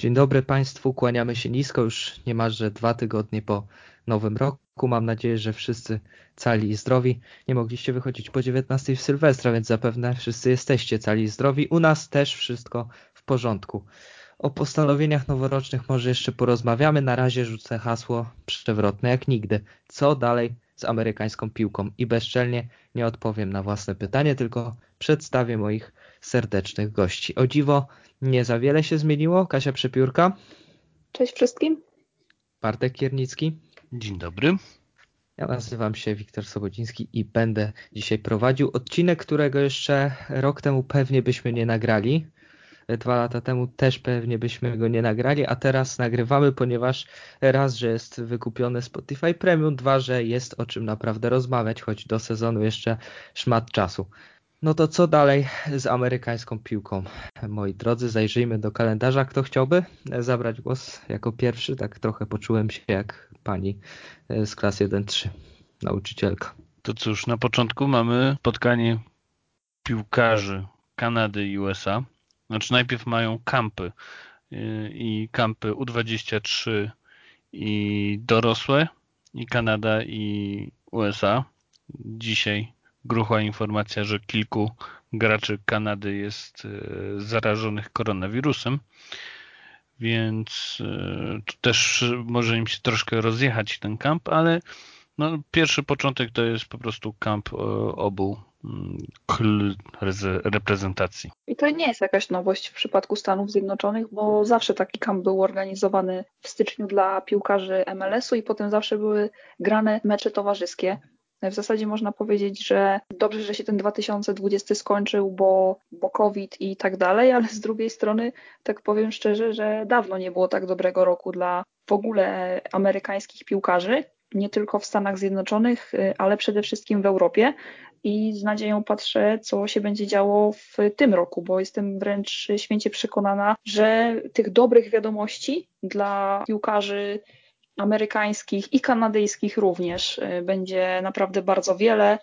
Dzień dobry Państwu, kłaniamy się nisko, już niemalże dwa tygodnie po nowym roku. Mam nadzieję, że wszyscy cali i zdrowi. Nie mogliście wychodzić po 19 w Sylwestra, więc zapewne wszyscy jesteście cali i zdrowi. U nas też wszystko w porządku. O postanowieniach noworocznych może jeszcze porozmawiamy. Na razie rzucę hasło przewrotne jak nigdy. Co dalej z amerykańską piłką? I bezczelnie nie odpowiem na własne pytanie, tylko przedstawię moich serdecznych gości. O dziwo, nie za wiele się zmieniło. Kasia Przepiórka. Cześć wszystkim. Bartek Kiernicki. Dzień dobry. Ja nazywam się Wiktor Sobodziński i będę dzisiaj prowadził odcinek, którego jeszcze rok temu pewnie byśmy nie nagrali. Dwa lata temu też pewnie byśmy go nie nagrali, a teraz nagrywamy, ponieważ raz, że jest wykupione Spotify Premium, dwa, że jest o czym naprawdę rozmawiać, choć do sezonu jeszcze szmat czasu. No to co dalej z amerykańską piłką? Moi drodzy, zajrzyjmy do kalendarza. Kto chciałby zabrać głos jako pierwszy? Tak trochę poczułem się jak pani z klas 1-3, nauczycielka. To cóż, na początku mamy spotkanie piłkarzy Kanady i USA. Znaczy najpierw mają kampy i kampy U23 i dorosłe i Kanada i USA. Dzisiaj gruchła informacja, że kilku graczy Kanady jest e, zarażonych koronawirusem, więc e, to też może im się troszkę rozjechać ten kamp, ale no, pierwszy początek to jest po prostu kamp e, obu mm, reprezentacji. I to nie jest jakaś nowość w przypadku Stanów Zjednoczonych, bo zawsze taki kamp był organizowany w styczniu dla piłkarzy MLS-u i potem zawsze były grane mecze towarzyskie. W zasadzie można powiedzieć, że dobrze, że się ten 2020 skończył, bo, bo COVID i tak dalej, ale z drugiej strony, tak powiem szczerze, że dawno nie było tak dobrego roku dla w ogóle amerykańskich piłkarzy, nie tylko w Stanach Zjednoczonych, ale przede wszystkim w Europie. I z nadzieją patrzę, co się będzie działo w tym roku, bo jestem wręcz święcie przekonana, że tych dobrych wiadomości dla piłkarzy amerykańskich i kanadyjskich również y, będzie naprawdę bardzo wiele,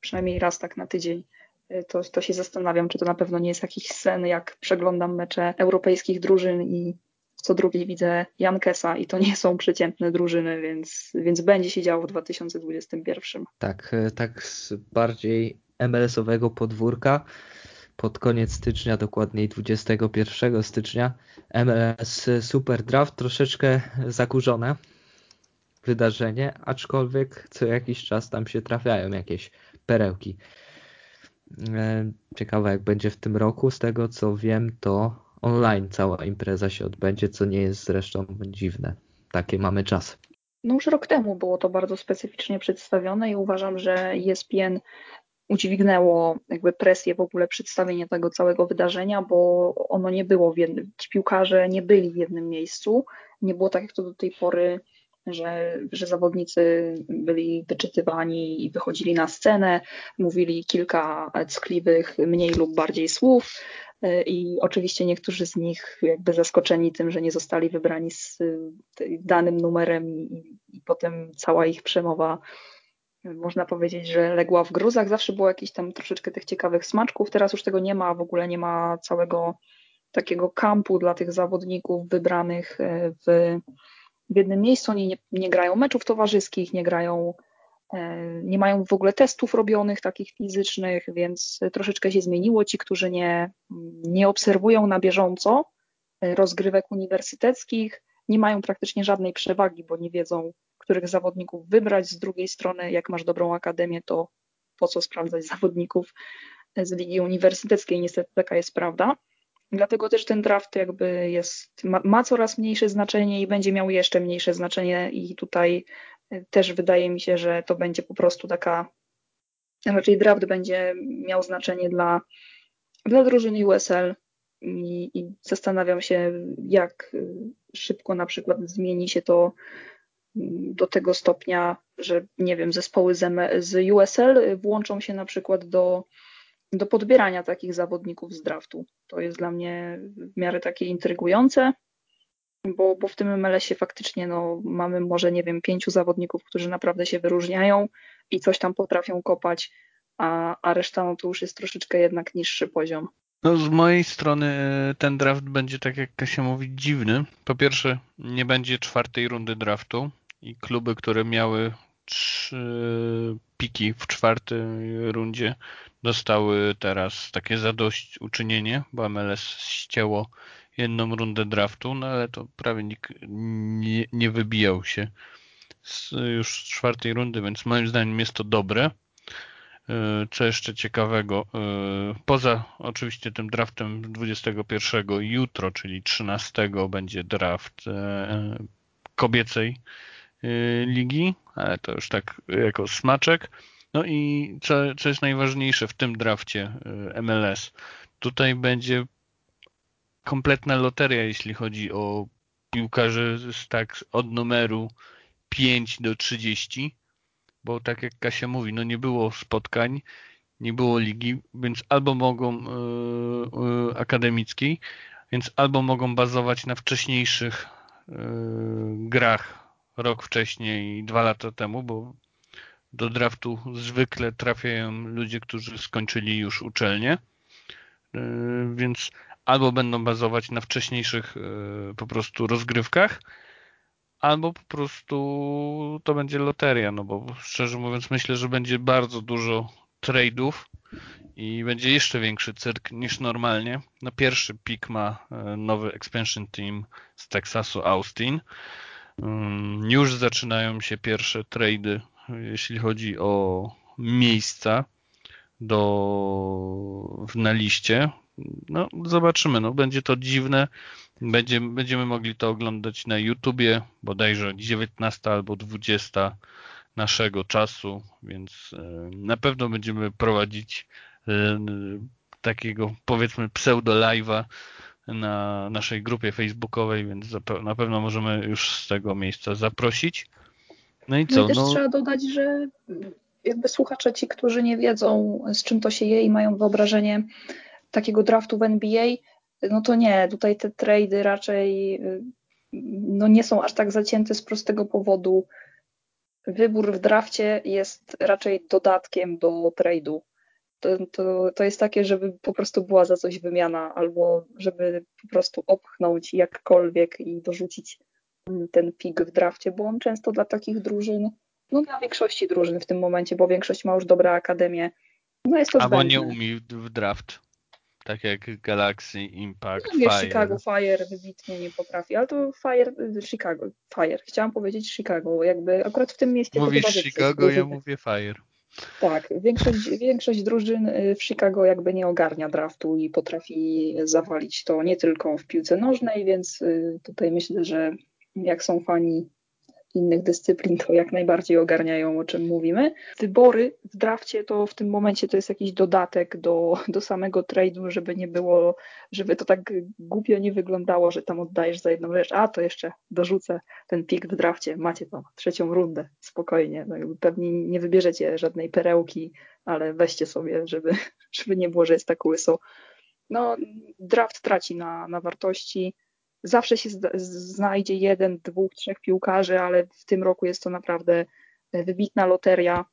przynajmniej raz tak na tydzień. Y, to, to się zastanawiam, czy to na pewno nie jest jakiś sen, jak przeglądam mecze europejskich drużyn i co drugi widzę Jankesa i to nie są przeciętne drużyny, więc, więc będzie się działo w 2021. Tak, y, tak z bardziej MLS-owego podwórka pod koniec stycznia, dokładniej 21 stycznia, MLS Super Draft troszeczkę zakurzone wydarzenie, aczkolwiek co jakiś czas tam się trafiają jakieś perełki. E, ciekawe jak będzie w tym roku, z tego co wiem to online cała impreza się odbędzie, co nie jest zresztą dziwne. Takie mamy czas. No już rok temu było to bardzo specyficznie przedstawione i uważam, że ESPN udźwignęło jakby presję w ogóle przedstawienia tego całego wydarzenia, bo ono nie było w jednym, ci piłkarze nie byli w jednym miejscu, nie było tak jak to do tej pory że, że zawodnicy byli wyczytywani i wychodzili na scenę, mówili kilka ckliwych, mniej lub bardziej słów. I oczywiście niektórzy z nich jakby zaskoczeni tym, że nie zostali wybrani z danym numerem i, i potem cała ich przemowa można powiedzieć, że legła w gruzach. Zawsze było jakieś tam troszeczkę tych ciekawych smaczków. Teraz już tego nie ma, w ogóle nie ma całego takiego kampu dla tych zawodników wybranych w w jednym miejscu, oni nie, nie grają meczów towarzyskich, nie grają, e, nie mają w ogóle testów robionych takich fizycznych, więc troszeczkę się zmieniło. Ci, którzy nie, nie obserwują na bieżąco e, rozgrywek uniwersyteckich, nie mają praktycznie żadnej przewagi, bo nie wiedzą, których zawodników wybrać. Z drugiej strony, jak masz dobrą akademię, to po co sprawdzać zawodników z ligi uniwersyteckiej? Niestety taka jest prawda. Dlatego też ten draft jakby jest, ma, ma, coraz mniejsze znaczenie i będzie miał jeszcze mniejsze znaczenie i tutaj też wydaje mi się, że to będzie po prostu taka, raczej draft będzie miał znaczenie dla, dla drużyny USL i, i zastanawiam się, jak szybko na przykład zmieni się to do tego stopnia, że nie wiem, zespoły z, USL włączą się na przykład do do podbierania takich zawodników z draftu. To jest dla mnie w miarę takie intrygujące, bo, bo w tym MLS-ie faktycznie no, mamy może, nie wiem, pięciu zawodników, którzy naprawdę się wyróżniają i coś tam potrafią kopać, a, a reszta no, to już jest troszeczkę jednak niższy poziom. No z mojej strony e, ten draft będzie, tak jak Kasia mówi, dziwny. Po pierwsze, nie będzie czwartej rundy draftu i kluby, które miały trzy piki w czwartej rundzie dostały teraz takie zadośćuczynienie, bo MLS ścięło jedną rundę draftu, no ale to prawie nikt nie, nie wybijał się z już z czwartej rundy, więc moim zdaniem jest to dobre. E, co jeszcze ciekawego? E, poza oczywiście tym draftem 21 jutro, czyli 13 będzie draft e, kobiecej ligi, ale to już tak jako smaczek. No i co, co jest najważniejsze w tym drafcie MLS? Tutaj będzie kompletna loteria, jeśli chodzi o piłkarzy z tak od numeru 5 do 30 bo tak jak Kasia mówi, no nie było spotkań, nie było ligi, więc albo mogą yy, akademickiej, więc albo mogą bazować na wcześniejszych yy, grach rok wcześniej, dwa lata temu, bo do draftu zwykle trafiają ludzie, którzy skończyli już uczelnię, więc albo będą bazować na wcześniejszych po prostu rozgrywkach, albo po prostu to będzie loteria, no bo szczerze mówiąc myślę, że będzie bardzo dużo trade'ów i będzie jeszcze większy cyrk niż normalnie. No pierwszy pik ma e, nowy expansion team z Texasu Austin. Mm, już zaczynają się pierwsze trade'y, jeśli chodzi o miejsca do, na liście. No, zobaczymy. No, będzie to dziwne. Będzie, będziemy mogli to oglądać na YouTubie, bodajże 19 albo 20 naszego czasu, więc e, na pewno będziemy prowadzić e, takiego powiedzmy pseudo live'a na naszej grupie facebookowej, więc na pewno możemy już z tego miejsca zaprosić. No i co? No i też no... trzeba dodać, że jakby słuchacze ci, którzy nie wiedzą z czym to się je i mają wyobrażenie takiego draftu w NBA, no to nie, tutaj te trady raczej y, no nie są aż tak zacięte z prostego powodu. Wybór w drafcie jest raczej dodatkiem do trade'u. To, to, to jest takie, żeby po prostu była za coś wymiana, albo żeby po prostu opchnąć jakkolwiek i dorzucić ten pik w drafcie, bo on często dla takich drużyn, no dla większości drużyn w tym momencie, bo większość ma już dobre akademie, no jest to Albo zbędne. nie umie w draft. Tak jak Galaxy, Impact, no, Fire. Chicago Fire wybitnie nie potrafi, ale to Fire, Chicago, Fire. Chciałam powiedzieć Chicago, jakby akurat w tym mieście Mówisz Chicago, ja mówię Fire. Tak, większość, większość drużyn y, w Chicago jakby nie ogarnia draftu i potrafi zawalić to nie tylko w piłce nożnej, więc y, tutaj myślę, że jak są fani innych dyscyplin, to jak najbardziej ogarniają, o czym mówimy. Wybory w drafcie to w tym momencie to jest jakiś dodatek do, do samego trade'u, żeby nie było, żeby to tak głupio nie wyglądało, że tam oddajesz za jedną rzecz, a to jeszcze dorzucę ten pik w drafcie, macie to, trzecią rundę, spokojnie. No, pewnie nie wybierzecie żadnej perełki, ale weźcie sobie, żeby, żeby nie było, że jest tak łyso. No, draft traci na, na wartości zawsze się znajdzie jeden, dwóch, trzech piłkarzy, ale w tym roku jest to naprawdę e, wybitna loteria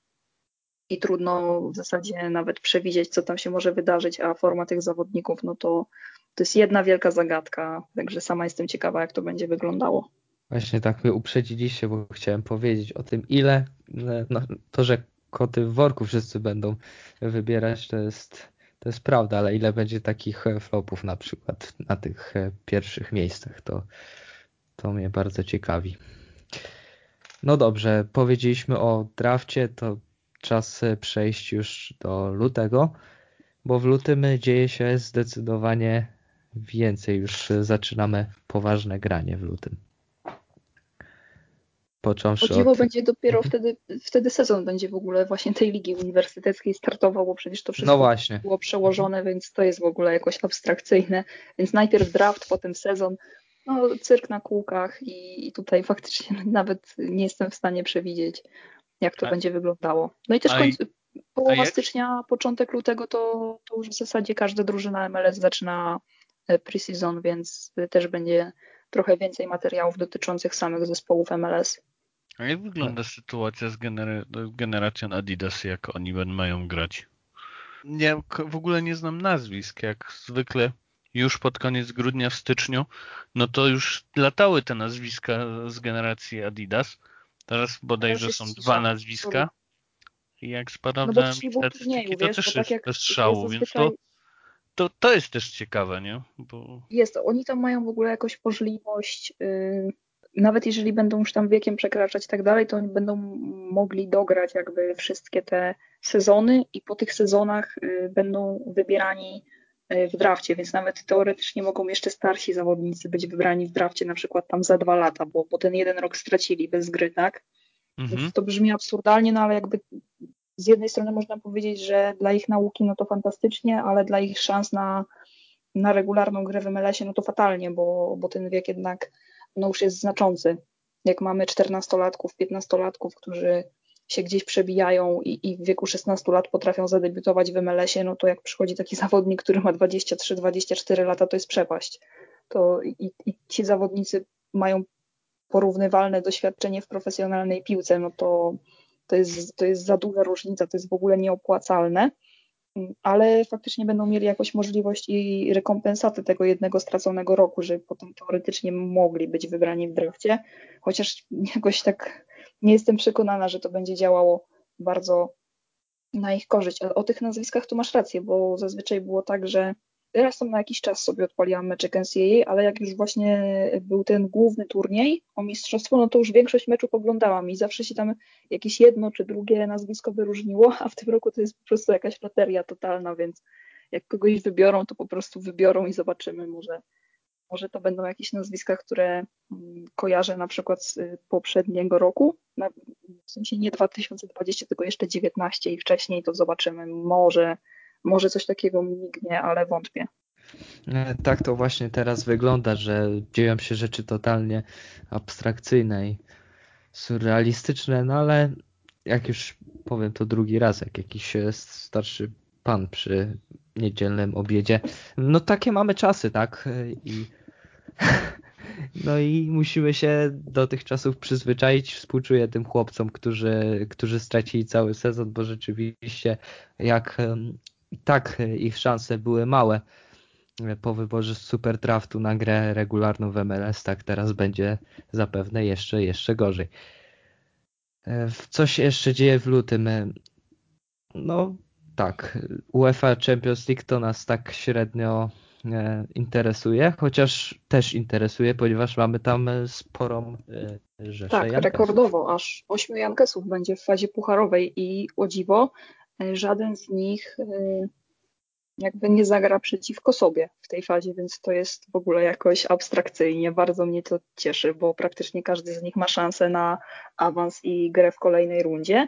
i trudno w zasadzie nawet przewidzieć, co tam się może wydarzyć, a forma tych zawodników, no to to jest jedna wielka zagadka, także sama jestem ciekawa, jak to będzie wyglądało. Właśnie tak mnie uprzedziliście, bo chciałem powiedzieć o tym, ile no, to, że koty w worku wszyscy będą wybierać, to jest to jest prawda, ale ile będzie takich e, flopów na przykład na tych e, pierwszych miejscach, to, to mnie bardzo ciekawi. No dobrze, powiedzieliśmy o drafcie, to czas e, przejść już do lutego, bo w lutym dzieje się zdecydowanie więcej, już zaczynamy poważne granie w lutym. Począwszy o dziwo od... będzie dopiero mhm. wtedy, wtedy sezon będzie w ogóle właśnie tej ligi uniwersyteckiej startował, bo przecież to wszystko no właśnie. było przełożone, więc to jest w ogóle jakoś abstrakcyjne. Więc najpierw draft, potem sezon, no cyrk na kółkach i, i tutaj faktycznie nawet nie jestem w stanie przewidzieć, jak to a, będzie wyglądało. No i też końc, połowa stycznia, początek lutego to, to już w zasadzie każda drużyna MLS zaczyna e, preseason, więc też będzie trochę więcej materiałów dotyczących samych zespołów MLS. A jak wygląda sytuacja z gener generacją Adidas, jak oni mają grać? Ja w ogóle nie znam nazwisk, jak zwykle już pod koniec grudnia, w styczniu, no to już latały te nazwiska z generacji Adidas. Teraz bodajże są dwa nazwiska. I jak sprawdzałem no statystyki, to też tak jest bez strzału, więc to, to, to jest też ciekawe, nie? Bo... Jest, oni tam mają w ogóle jakąś możliwość, yy, nawet jeżeli będą już tam wiekiem przekraczać i tak dalej, to oni będą mogli dograć jakby wszystkie te sezony i po tych sezonach yy, będą wybierani yy, w drafcie, więc nawet teoretycznie mogą jeszcze starsi zawodnicy być wybrani w drafcie na przykład tam za dwa lata, bo, bo ten jeden rok stracili bez gry, tak? Mhm. To brzmi absurdalnie, no ale jakby z jednej strony można powiedzieć, że dla ich nauki no to fantastycznie, ale dla ich szans na, na regularną grę w MLS-ie no to fatalnie, bo, bo ten wiek jednak no już jest znaczący. Jak mamy 14-latków, 15-latków, którzy się gdzieś przebijają i, i w wieku 16 lat potrafią zadebiutować w MLS-ie, no to jak przychodzi taki zawodnik, który ma 23-24 lata, to jest przepaść. To i, i ci zawodnicy mają porównywalne doświadczenie w profesjonalnej piłce, no to, to, jest, to jest za duża różnica, to jest w ogóle nieopłacalne, ale faktycznie będą mieli jakąś możliwość i rekompensaty tego jednego straconego roku, że potem teoretycznie mogli być wybrani w drafcie, chociaż jakoś tak nie jestem przekonana, że to będzie działało bardzo na ich korzyść. Ale o tych nazwiskach tu masz rację, bo zazwyczaj było tak, że Teraz tam na jakiś czas sobie odpaliłam meczek NCAA, ale jak już właśnie był ten główny turniej o mistrzostwo, no to już większość meczów oglądałam i zawsze się tam jakieś jedno czy drugie nazwisko wyróżniło, a w tym roku to jest po prostu jakaś loteria totalna, więc jak kogoś wybiorą, to po prostu wybiorą i zobaczymy, może, może to będą jakieś nazwiska, które mm, kojarzę na przykład z poprzedniego roku, w sensie nie 2020, tylko jeszcze 19 i wcześniej, to zobaczymy, może może coś takiego mignie, ale wątpię. E, tak to właśnie teraz wygląda, że dzieją się rzeczy totalnie abstrakcyjne i surrealistyczne, no ale jak już powiem to drugi raz, jak jakiś starszy pan przy niedzielnym obiedzie, no takie mamy czasy, tak? I, no i musimy się do tych czasów przyzwyczaić. Współczuję tym chłopcom, którzy, którzy stracili cały sezon, bo rzeczywiście jak i tak e, ich szanse były małe e, po wyborze super draftu na grę regularną w MLS, tak teraz będzie zapewne jeszcze, jeszcze gorzej. E, co się jeszcze dzieje w lutym? No tak, UEFA Champions League to nas tak średnio interesuje, chociaż też interesuje, ponieważ mamy tam sporą rzeszę Tak, Jankesów. rekordowo, aż ośmiu Jankesów będzie w fazie pucharowej i o dziwo żaden z nich y, jakby nie zagra przeciwko sobie w tej fazie, więc to jest w ogóle jakoś abstrakcyjnie. Bardzo mnie to cieszy, bo praktycznie każdy z nich ma szansę na awans i grę w kolejnej rundzie.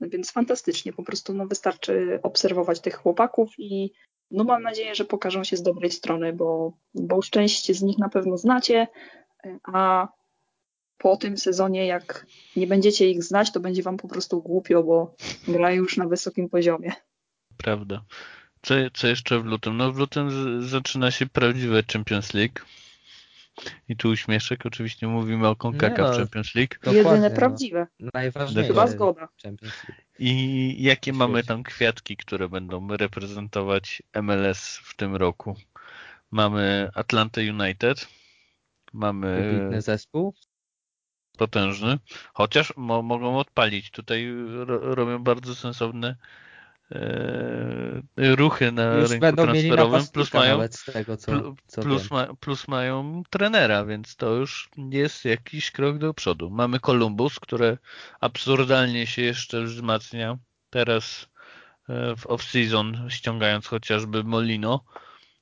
Więc fantastycznie, po prostu no, wystarczy obserwować tych chłopaków i no, mam nadzieję, że pokażą się z dobrej strony, bo, bo część z nich na pewno znacie, a po tym sezonie, jak nie będziecie ich znać, to będzie wam po prostu głupio, bo grają już na wysokim poziomie. Prawda. Co, co jeszcze w lutym? No w lutym z, zaczyna się prawdziwe Champions League. I tu uśmieszek, oczywiście mówimy o CONCACAF no, Champions League. Jedyne no. prawdziwe. Najważniejsze. Chyba zgoda. I jakie mamy tam kwiatki, które będą reprezentować MLS w tym roku? Mamy Atlanta United, mamy... Wybitny zespół potężny, chociaż mo mogą odpalić. Tutaj ro robią bardzo sensowne e, ruchy na Już rynku transferowym, plus mają, tego, co, co plus, ma, plus mają trenera, więc to już jest jakiś krok do przodu. Mamy Columbus, które absurdalnie się jeszcze wzmacnia. Teraz e, w off-season, ściągając chociażby Molino,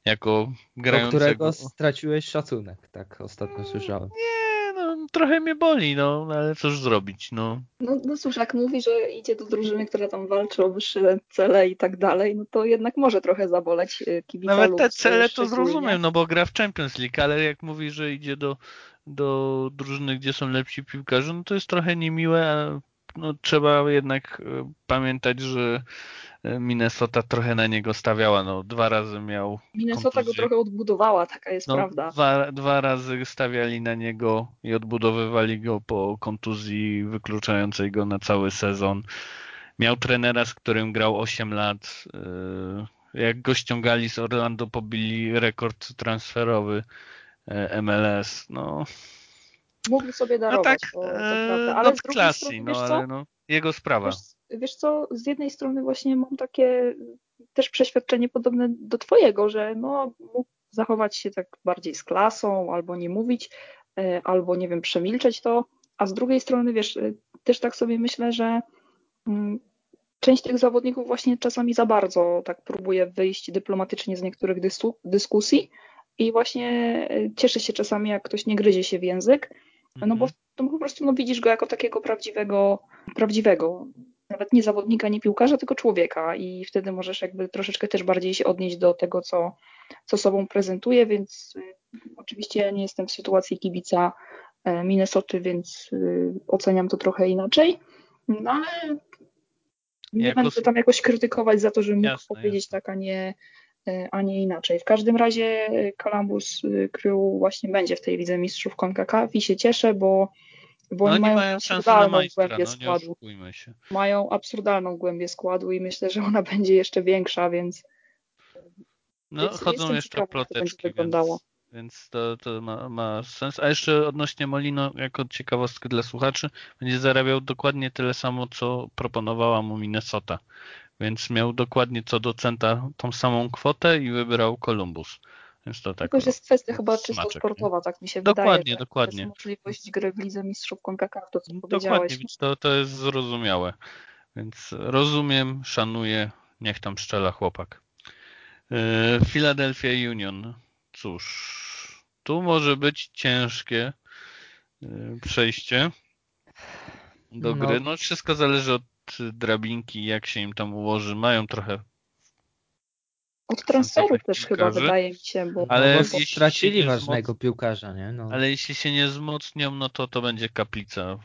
jako grającego... Do którego straciłeś szacunek, tak ostatnio słyszałem. Trochę mnie boli, no, ale cóż zrobić, no. No, no cóż, jak mówi, że idzie do drużyny, która tam walczy o wyższe cele i tak dalej, no to jednak może trochę zaboleć e, kibica Nawet te cele to zrozumiem, no bo gra w Champions League, ale jak mówi, że idzie do, do drużyny, gdzie są lepsi piłkarze, no to jest trochę niemiłe, a no, trzeba jednak e, pamiętać, że Minnesota trochę na niego stawiała. No, dwa razy miał. Minnesota kontuzję. go trochę odbudowała, taka jest no, prawda. Dwa, dwa razy stawiali na niego i odbudowywali go po kontuzji wykluczającej go na cały sezon. Miał trenera, z którym grał 8 lat. Y, jak go ściągali z Orlando, pobili rekord transferowy y, MLS. No, Mógł sobie darować, no tak, to, to e, prawda. Ale no z drugiej klasy, strony, no ale no, jego sprawa. Wiesz, wiesz co, z jednej strony właśnie mam takie też przeświadczenie podobne do twojego, że no mógł zachować się tak bardziej z klasą, albo nie mówić, e, albo nie wiem, przemilczeć to, a z drugiej strony, wiesz, e, też tak sobie myślę, że mm, część tych zawodników właśnie czasami za bardzo tak próbuje wyjść dyplomatycznie z niektórych dyskusji i właśnie e, cieszy się czasami, jak ktoś nie gryzie się w język, no bo Mhm. to po prostu no, widzisz go jako takiego prawdziwego, prawdziwego, nawet nie zawodnika, nie piłkarza, tylko człowieka i wtedy możesz jakby troszeczkę też bardziej się odnieść do tego, co, co sobą prezentuje, więc y, oczywiście ja nie jestem w sytuacji kibica e, Minnesoty, więc y, oceniam to trochę inaczej, no ale nie Jako- będę tam jakoś krytykować za to, że mógł Jasne, powiedzieć jasne. tak, a nie, a nie inaczej. W każdym razie Columbus Crew właśnie będzie w tej Lidze Mistrzów CONCACAF i się cieszę, bo, bo No oni mają mają absurdalną majstra, głębię no składu. Mają absurdalną głębię składu i myślę, że ona będzie jeszcze większa, więc, No więc chodzą jeszcze ciekawa, ploteczki, więc, więc to, to ma, ma sens. A jeszcze odnośnie Molino, jako ciekawostkę dla słuchaczy, będzie zarabiał dokładnie tyle samo, co proponowała mu Minnesota. Więc miał dokładnie co do centa tą samą kwotę i wybrał Columbus. Więc to tak. Tylko, że no, jest kwestia chyba czysto smaczek, nie? sportowa, tak mi się Dokładnie, wydaje. dokładnie. Jest możliwość gry w Lidze Mistrzów CONCACAF, to co Dokładnie, powiedziałeś. więc to, to jest zrozumiałe. Więc rozumiem, szanuję, niech tam szczela chłopak. Yy, Philadelphia Union. Cóż, tu może być ciężkie yy, przejście do No. gry. No wszystko zależy od drabinki, jak się im tam ułoży. Mają trochę, Od transferów Sensownych też chyba wydaje mi się, bo, Ale no, bo jeśli się stracili nie ważnego wzmoc- piłkarza, nie? No. ale jeśli się nie wzmocnią, no to to będzie kaplica.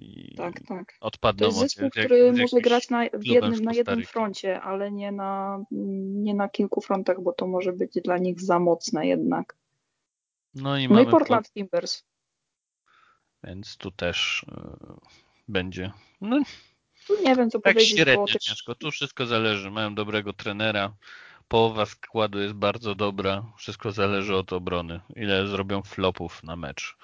I tak, tak. To odpadną jest od zespół, jak- który jak może grać na, w jednym, na jednym froncie, ale nie na, nie na kilku frontach, bo to może być dla nich za mocne jednak. No i No mamy i Portland Timbers. więc tu też yy, będzie. No, Tu nie wiem, co tak powiedzieć, bo średnio ciężko. Tu wszystko zależy. Mają dobrego trenera. Połowa składu jest bardzo dobra. Wszystko zależy od obrony. Ile zrobią flopów na mecz.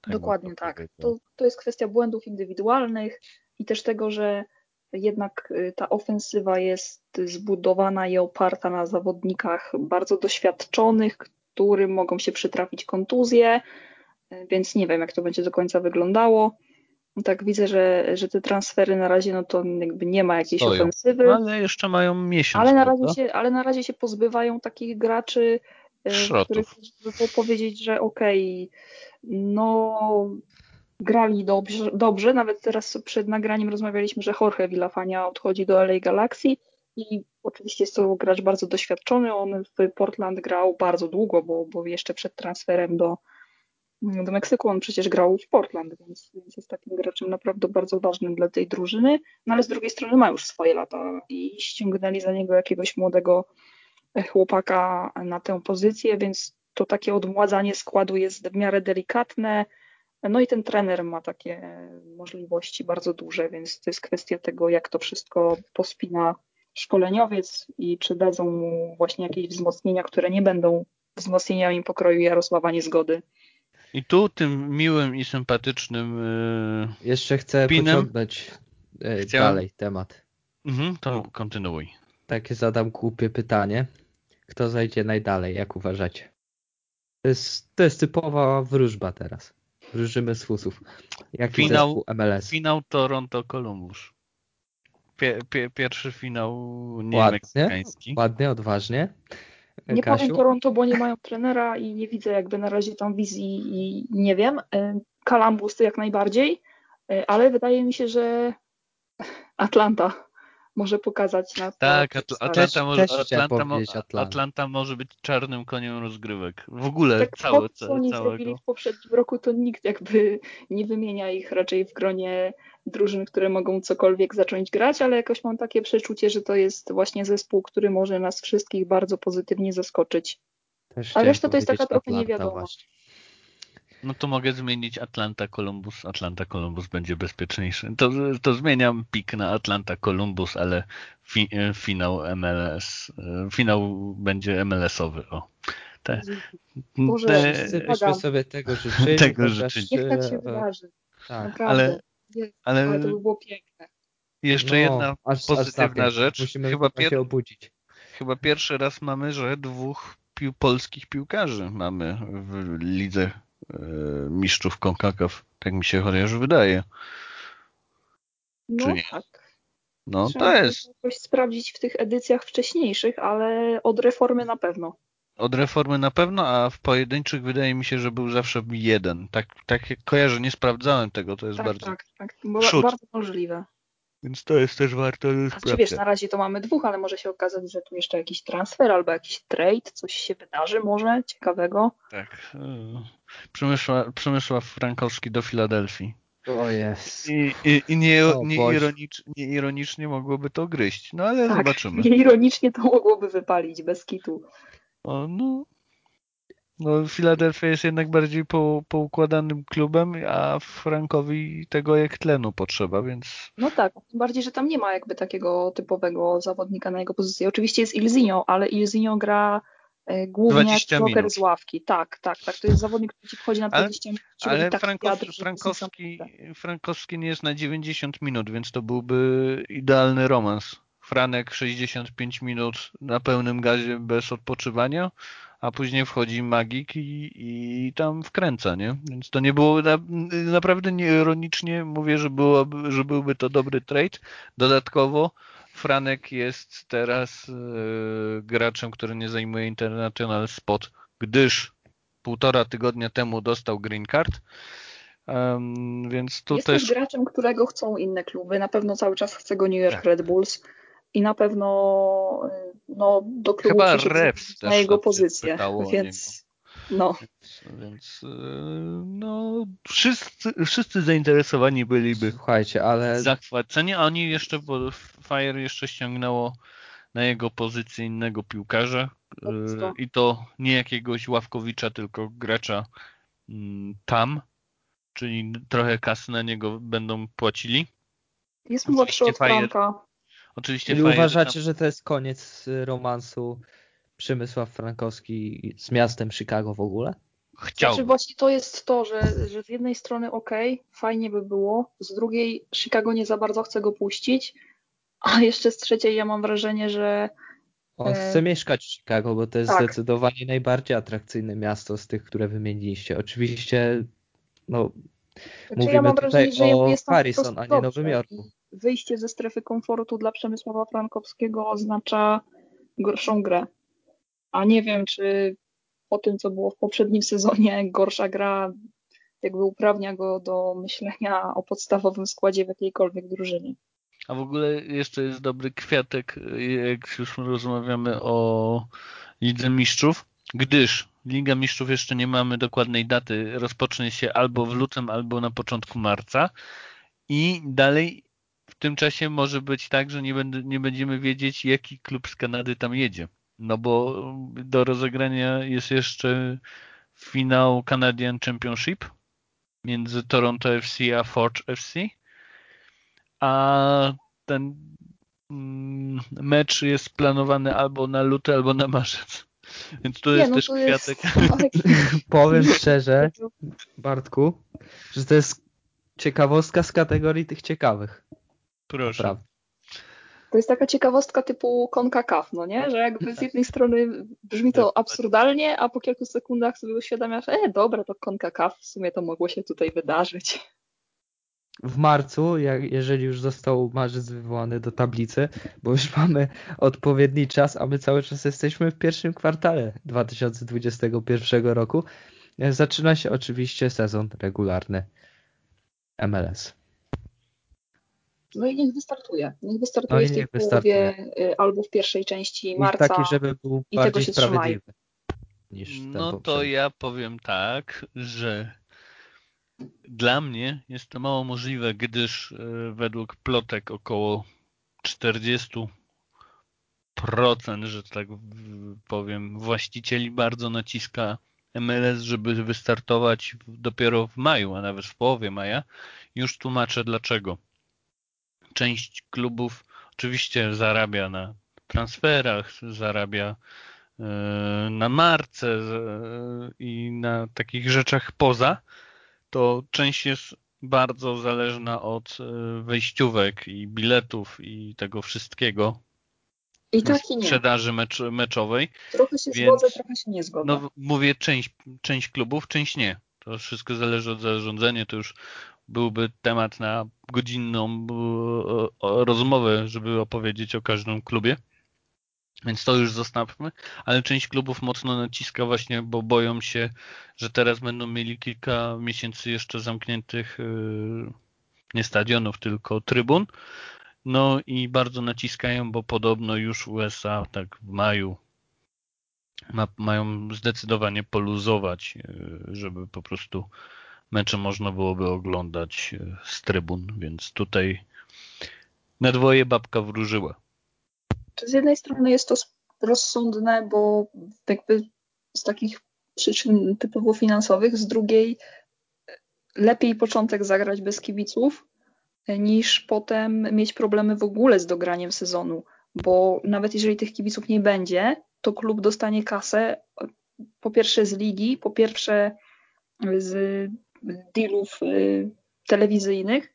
Tak Dokładnie tak. To, to jest kwestia błędów indywidualnych i też tego, że jednak y, ta ofensywa jest zbudowana i oparta na zawodnikach bardzo doświadczonych, którym mogą się przytrafić kontuzje, y, więc nie wiem, jak to będzie do końca wyglądało. Tak widzę, że, że te transfery na razie no to jakby nie ma jakiejś Stoją. ofensywy, No, ale jeszcze mają miesiąc. ale na, prawda? razie się, ale na razie się pozbywają takich graczy, Szrotów. których by było powiedzieć, że okej, no grali dobrze, dobrze, nawet teraz przed nagraniem rozmawialiśmy, że Jorge Villafania odchodzi do LA Galaxy i oczywiście jest to gracz bardzo doświadczony, on w Portland grał bardzo długo, bo, bo jeszcze przed transferem do, do Meksyku on przecież grał w Portland, więc, więc jest takim graczem naprawdę bardzo ważnym dla tej drużyny, no ale z drugiej strony ma już swoje lata i ściągnęli za niego jakiegoś młodego chłopaka na tę pozycję, więc to takie odmładzanie składu jest w miarę delikatne. No i ten trener ma takie możliwości bardzo duże, więc to jest kwestia tego, jak to wszystko pospina szkoleniowiec i czy dadzą mu właśnie jakieś wzmocnienia, które nie będą wzmocnieniami pokroju Jarosława Niezgody. I tu tym miłym i sympatycznym yy... Jeszcze chcę Pinem. pociągnąć e, Chciałem- dalej temat. mhm, to kontynuuj. Takie zadam głupie pytanie. Kto zajdzie najdalej, jak uważacie? To jest, to jest typowa wróżba teraz. Wróżymy z fusów. Jaki Finał- MLS? Finał Toronto Columbus. Pie, pie, pierwszy finał Ładnie, niemeksykański. ładnie, odważnie. Nie Kasiu? powiem Toronto, bo nie mają trenera i nie widzę jakby na razie tam wizji i nie wiem. E, Columbus to jak najbardziej, e, ale wydaje mi się, że Atlanta może pokazać na to. Tak, Atl-. Atlanta, może, Atlanta, mo- Atlanta. Atlanta może być czarnym koniem rozgrywek. W ogóle tak całe, to, co oni całego. zrobili w poprzednim roku, to nikt jakby nie wymienia ich raczej w gronie drużyn, które mogą cokolwiek zacząć grać, ale jakoś mam takie przeczucie, że to jest właśnie zespół, który może nas wszystkich bardzo pozytywnie zaskoczyć. Też A reszta to jest taka trochę Atlanta niewiadoma. właśnie. No to mogę zmienić Atlanta Columbus. Atlanta Columbus będzie bezpieczniejszy. To, to zmieniam pik na Atlanta Columbus, ale fi, e, finał MLS, e, finał będzie MLS-owy. O. Te, Boże, te, sobie tego życzyli. Tego życzyli. Niech tak się wydarzy. Tak. Naprawdę. Ale, ale, ale to by było piękne. Jeszcze No, jedna aż- pozytywna aż rzecz. Musimy Chyba, chyba się pier, obudzić. chyba pierwszy raz mamy, że dwóch pił, polskich piłkarzy mamy w lidze mistrzów CONCACAF. Tak mi się chociaż wydaje. No nie? tak. No Trzeba to by jest. jakoś sprawdzić w tych edycjach wcześniejszych, ale od reformy na pewno. Od reformy na pewno, a w pojedynczych wydaje mi się, że był zawsze jeden. Tak, tak jak kojarzę, nie sprawdzałem tego, to jest Tak, bardzo. tak, tak. Bo bardzo możliwe. Więc to jest też warto Znaczy wiesz, na razie to mamy dwóch, ale może się okazać, że tu jeszcze jakiś transfer albo jakiś trade, coś się wydarzy może ciekawego. Tak. E, Przemysła, Przemysław Frankowski do Filadelfii. O jest. I, i, i nie, O nie, ironicz, nie ironicznie mogłoby to gryźć. No ale Tak, zobaczymy. Ironicznie to mogłoby wypalić bez kitu. O, no, no, Filadelfia jest jednak bardziej po, poukładanym klubem, a Frankowi tego jak tlenu potrzeba, więc No tak, tym bardziej, że tam nie ma jakby takiego typowego zawodnika na jego pozycji. Oczywiście jest Ilzinho, ale Ilzinho gra głównie 20 jak joker minut. z ławki. Tak, tak, tak. To jest zawodnik, który ci wchodzi na Ale- 20 minut. ale wiatr, że Frankowski, niesamowite. Frankowski nie jest na 90 minut, więc to byłby idealny romans. Franek 65 minut na pełnym gazie bez odpoczywania, a później wchodzi magik i, i tam wkręca, nie? Więc to nie było na, naprawdę nieironicznie mówię, że, byłoby, że byłby to dobry trade. Dodatkowo Franek jest teraz e, graczem, który nie zajmuje international spot, gdyż półtora tygodnia temu dostał green card. Em, więc tu Jest też graczem, którego chcą inne kluby. Na pewno cały czas chce go New York Tak. Red Bulls i na pewno y, no, do klubu Chyba Reps na jego pozycję. Więc no, Więc e, no, wszyscy, wszyscy zainteresowani byliby Słuchajcie, ale zachwyceni, a oni jeszcze, bo Fire jeszcze ściągnęło na jego pozycję innego piłkarza Mocno. i to nie jakiegoś Ławkowicza, tylko gracza mm, tam, czyli trochę kasy na niego będą płacili. jest młodszy od Franka. Oczywiście Czyli Fire uważacie, że to jest koniec y, romansu Przemysław Frankowski z miastem Chicago w ogóle? tam chciał. Znaczy właśnie to jest to, że, że z jednej strony ok, fajnie by było, z drugiej Chicago nie za bardzo chce go puścić, a jeszcze z trzeciej ja mam wrażenie, że On E, chce mieszkać w Chicago, bo to jest tak. zdecydowanie najbardziej atrakcyjne miasto z tych, które wymieniliście. Oczywiście, no, znaczy mówimy ja mam tutaj wrażenie, że o Harrison, a nie. Nowym Jorku. Wyjście ze strefy komfortu dla Przemysława Frankowskiego oznacza gorszą grę. A nie wiem, czy po tym, co było w poprzednim sezonie, gorsza gra jakby uprawnia go do myślenia o podstawowym składzie w jakiejkolwiek drużynie. A w ogóle jeszcze jest dobry kwiatek, jak już rozmawiamy o Lidze Mistrzów, gdyż Liga Mistrzów jeszcze nie mamy dokładnej daty, rozpocznie się albo w lutym, albo na początku marca i dalej w tym czasie może być tak, że nie, będę, nie będziemy wiedzieć, jaki klub z Kanady tam jedzie. No bo do rozegrania jest jeszcze finał Canadian Championship między Toronto FC a Forge FC a ten mm, mecz jest planowany albo na luty, albo na marzec. Więc tu Nie, jest no też to jest- kwiatek. ale- powiem szczerze, Bartku, że to jest ciekawostka z kategorii tych ciekawych. Proszę. Naprawdę. To jest taka ciekawostka typu CONCACAF, no nie? Że jakby z jednej strony brzmi to absurdalnie, a po kilku sekundach sobie uświadamiasz, e, dobra, to CONCACAF, w sumie to mogło się tutaj wydarzyć. W marcu, jak, jeżeli już został marzec wywołany do tablicy, bo już mamy odpowiedni czas, a my cały czas jesteśmy w pierwszym kwartale 2021 roku, zaczyna się oczywiście sezon regularny MLS. No i niech wystartuje. Niech wystartuje No i w tej połowie y, albo w pierwszej części marca. taki, żeby był i tego bardziej się trzymaj. sprawiedliwy niż No to poprzedni. ja powiem tak, że dla mnie jest to mało możliwe, gdyż e, według plotek około 40%, że tak powiem, właścicieli bardzo naciska MLS, żeby wystartować dopiero w maju, a nawet w połowie maja. Już tłumaczę dlaczego. Część klubów oczywiście zarabia na transferach, zarabia e, na marce e, i na takich rzeczach poza, to część jest bardzo zależna od e, wejściówek i biletów i tego wszystkiego. I tak i nie. Sprzedaży mecz, meczowej. Trochę się więc, zgodzę, trochę się nie zgodzę. No mówię część, część klubów, część nie. To wszystko zależy od zarządzania, to już byłby temat na godzinną rozmowę, żeby opowiedzieć o każdym klubie. Więc to już zostawmy, ale część klubów mocno naciska właśnie, bo boją się, że teraz będą mieli kilka miesięcy jeszcze zamkniętych yy, nie stadionów, tylko trybun. No i bardzo naciskają, bo podobno już USA tak w maju ma, mają zdecydowanie poluzować, yy, żeby po prostu mecze można byłoby oglądać yy, z trybun, więc tutaj na dwoje babka wróżyła. Z jednej strony jest to rozsądne, bo jakby z takich przyczyn typowo finansowych, z drugiej lepiej początek zagrać bez kibiców, niż potem mieć problemy w ogóle z dograniem sezonu, bo nawet jeżeli tych kibiców nie będzie, to klub dostanie kasę po pierwsze z ligi, po pierwsze z dealów y, telewizyjnych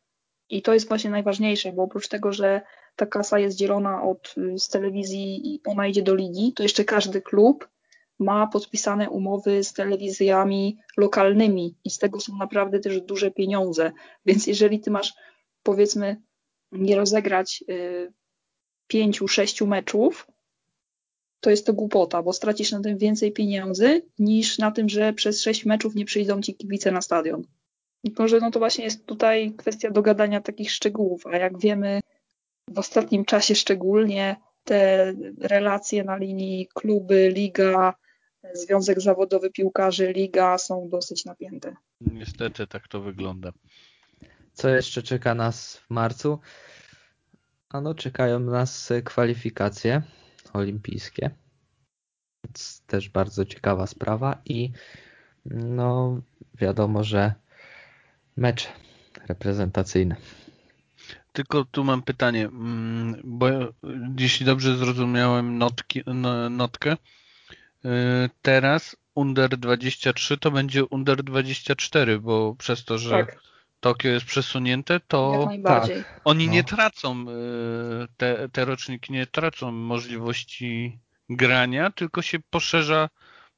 i to jest właśnie najważniejsze, bo oprócz tego, że ta kasa jest dzielona od, y, z telewizji i ona idzie do ligi, to jeszcze każdy klub ma podpisane umowy z telewizjami lokalnymi i z tego są naprawdę też duże pieniądze. Więc jeżeli ty masz, powiedzmy, nie rozegrać y, pięciu, sześciu meczów, to jest to głupota, bo stracisz na tym więcej pieniędzy niż na tym, że przez sześć meczów nie przyjdą ci kibice na stadion. Tylko, że no to właśnie jest tutaj kwestia dogadania takich szczegółów, a jak wiemy, w ostatnim czasie szczególnie te relacje na linii kluby, liga, Związek Zawodowy Piłkarzy, liga są dosyć napięte. Niestety tak to wygląda. Co jeszcze czeka nas w marcu? Ano, czekają nas kwalifikacje olimpijskie. Więc też bardzo ciekawa sprawa i no wiadomo, że mecz reprezentacyjny. Tylko tu mam pytanie, mm, bo jeśli dobrze zrozumiałem notki, no, notkę, y, teraz Under 23 to będzie Under 24, bo przez to, że tak. Tokio jest przesunięte, to tak. oni no. nie tracą, y, te, te roczniki nie tracą możliwości grania, tylko się poszerza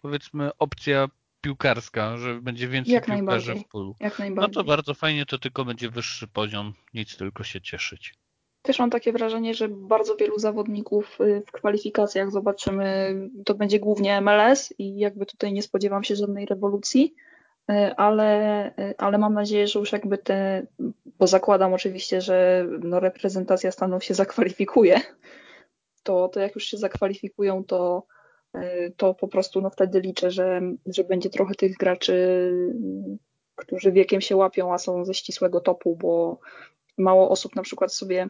powiedzmy opcja piłkarska, że będzie więcej Jak piłkarzy w polu. Jak no to bardzo fajnie, to tylko będzie wyższy poziom, nic tylko się cieszyć. Też mam takie wrażenie, że bardzo wielu zawodników y, w kwalifikacjach zobaczymy, to będzie głównie MLS i jakby tutaj nie spodziewam się żadnej rewolucji, ale, y, ale mam nadzieję, że już jakby te, bo zakładam oczywiście, że no reprezentacja Stanów się zakwalifikuje, to, to jak już się zakwalifikują, to Y, to po prostu no wtedy liczę, że, że będzie trochę tych graczy, którzy wiekiem się łapią, a są ze ścisłego topu, bo mało osób na przykład sobie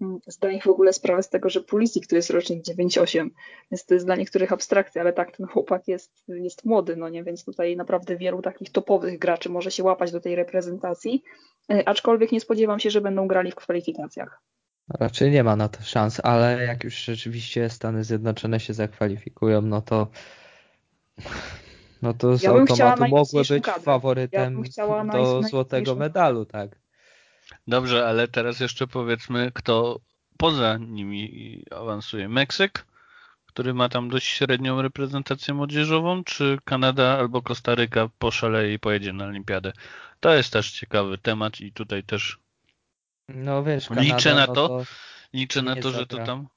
mm, zdaje w ogóle sprawę z tego, że Pulisic to jest rocznik 9-8, więc to jest dla niektórych abstrakcja, ale tak, ten chłopak jest, jest młody, no nie, więc tutaj naprawdę wielu takich topowych graczy może się łapać do tej reprezentacji, y, aczkolwiek nie spodziewam się, że będą grali w kwalifikacjach. Raczej nie ma na to szans, ale jak już rzeczywiście Stany Zjednoczone się zakwalifikują, no to no to z ja automatu mogły być kadrę. faworytem ja do złotego medalu, tak. Dobrze, ale teraz jeszcze powiedzmy, kto poza nimi awansuje. Meksyk, który ma tam dość średnią reprezentację młodzieżową, czy Kanada albo Kostaryka poszaleje i pojedzie na olimpiadę? To jest też ciekawy temat i tutaj też no wiesz, Kanada, liczę na no to, to liczę na to, że to tam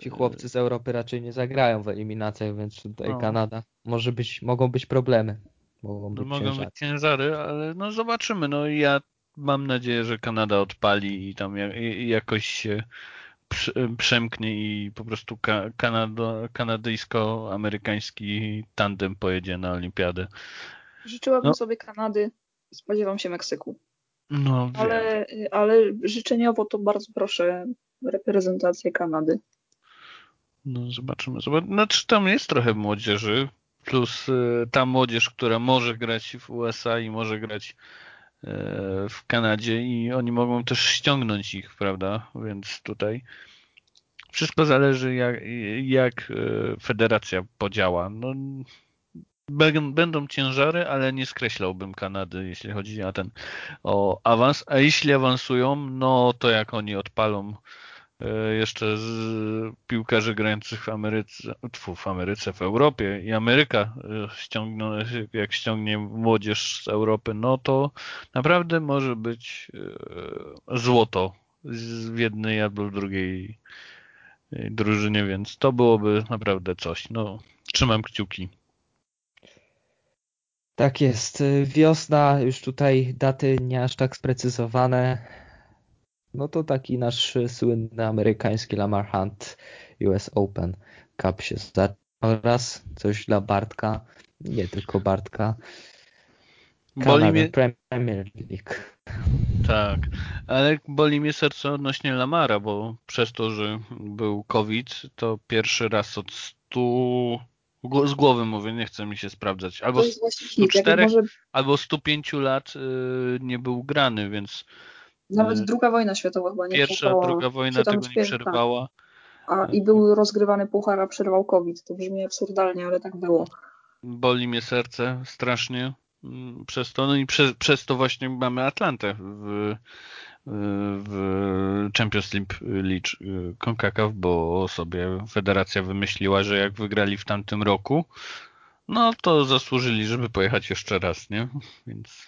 ci chłopcy z Europy raczej nie zagrają w eliminacjach, więc tutaj no. Kanada może być, mogą być problemy. Mogą być, no, mogą ciężary. być ciężary, ale no zobaczymy. No ja mam nadzieję, że Kanada odpali i tam jakoś się przemknie i po prostu Kanado, kanadyjsko-amerykański tandem pojedzie na olimpiadę. Życzyłabym no. sobie Kanady, spodziewam się Meksyku. No, ale, ale życzeniowo to bardzo proszę reprezentację Kanady. No zobaczymy. Zobacz, znaczy tam jest trochę młodzieży. plus y, ta młodzież, która może grać w USA i może grać w Kanadzie i oni mogą też ściągnąć ich, prawda? Więc tutaj wszystko zależy jak, jak y, federacja podziała. No, będą ciężary, ale nie skreślałbym Kanady, jeśli chodzi o ten o awans. A jeśli awansują, no to jak oni odpalą E, jeszcze z piłkarzy grających w Ameryce, tfu, w Ameryce, w Europie i Ameryka e, ściągną, jak ściągnie młodzież z Europy, no to naprawdę może być e, złoto w jednej albo w drugiej drużynie, więc to byłoby naprawdę coś. No, trzymam kciuki. Tak jest. Wiosna, już tutaj daty nie aż tak sprecyzowane no to taki nasz słynny amerykański Lamar Hunt US Open Cup się zaczął oraz coś dla Bartka, nie tylko Bartka, Boli mnie... Premier League. Tak, ale boli mnie serce odnośnie Lamara, bo przez to, że był COVID, to pierwszy raz od 100 z głowy mówię, nie chcę mi się sprawdzać. Albo 104, może... albo 105 lat yy, nie był grany, więc nawet y, druga wojna światowa chyba nie Pierwsza, przerwała. druga wojna tego nie przerwała. A, I był rozgrywany puchar, a przerwał COVID. To brzmi absurdalnie, ale tak było. Boli mnie serce strasznie mm, przez to. No i przez, przez to właśnie mamy Atlantę w, w Champions League y, CONCACAF, bo sobie federacja wymyśliła, że jak wygrali w tamtym roku, no to zasłużyli, żeby pojechać jeszcze raz, nie? Więc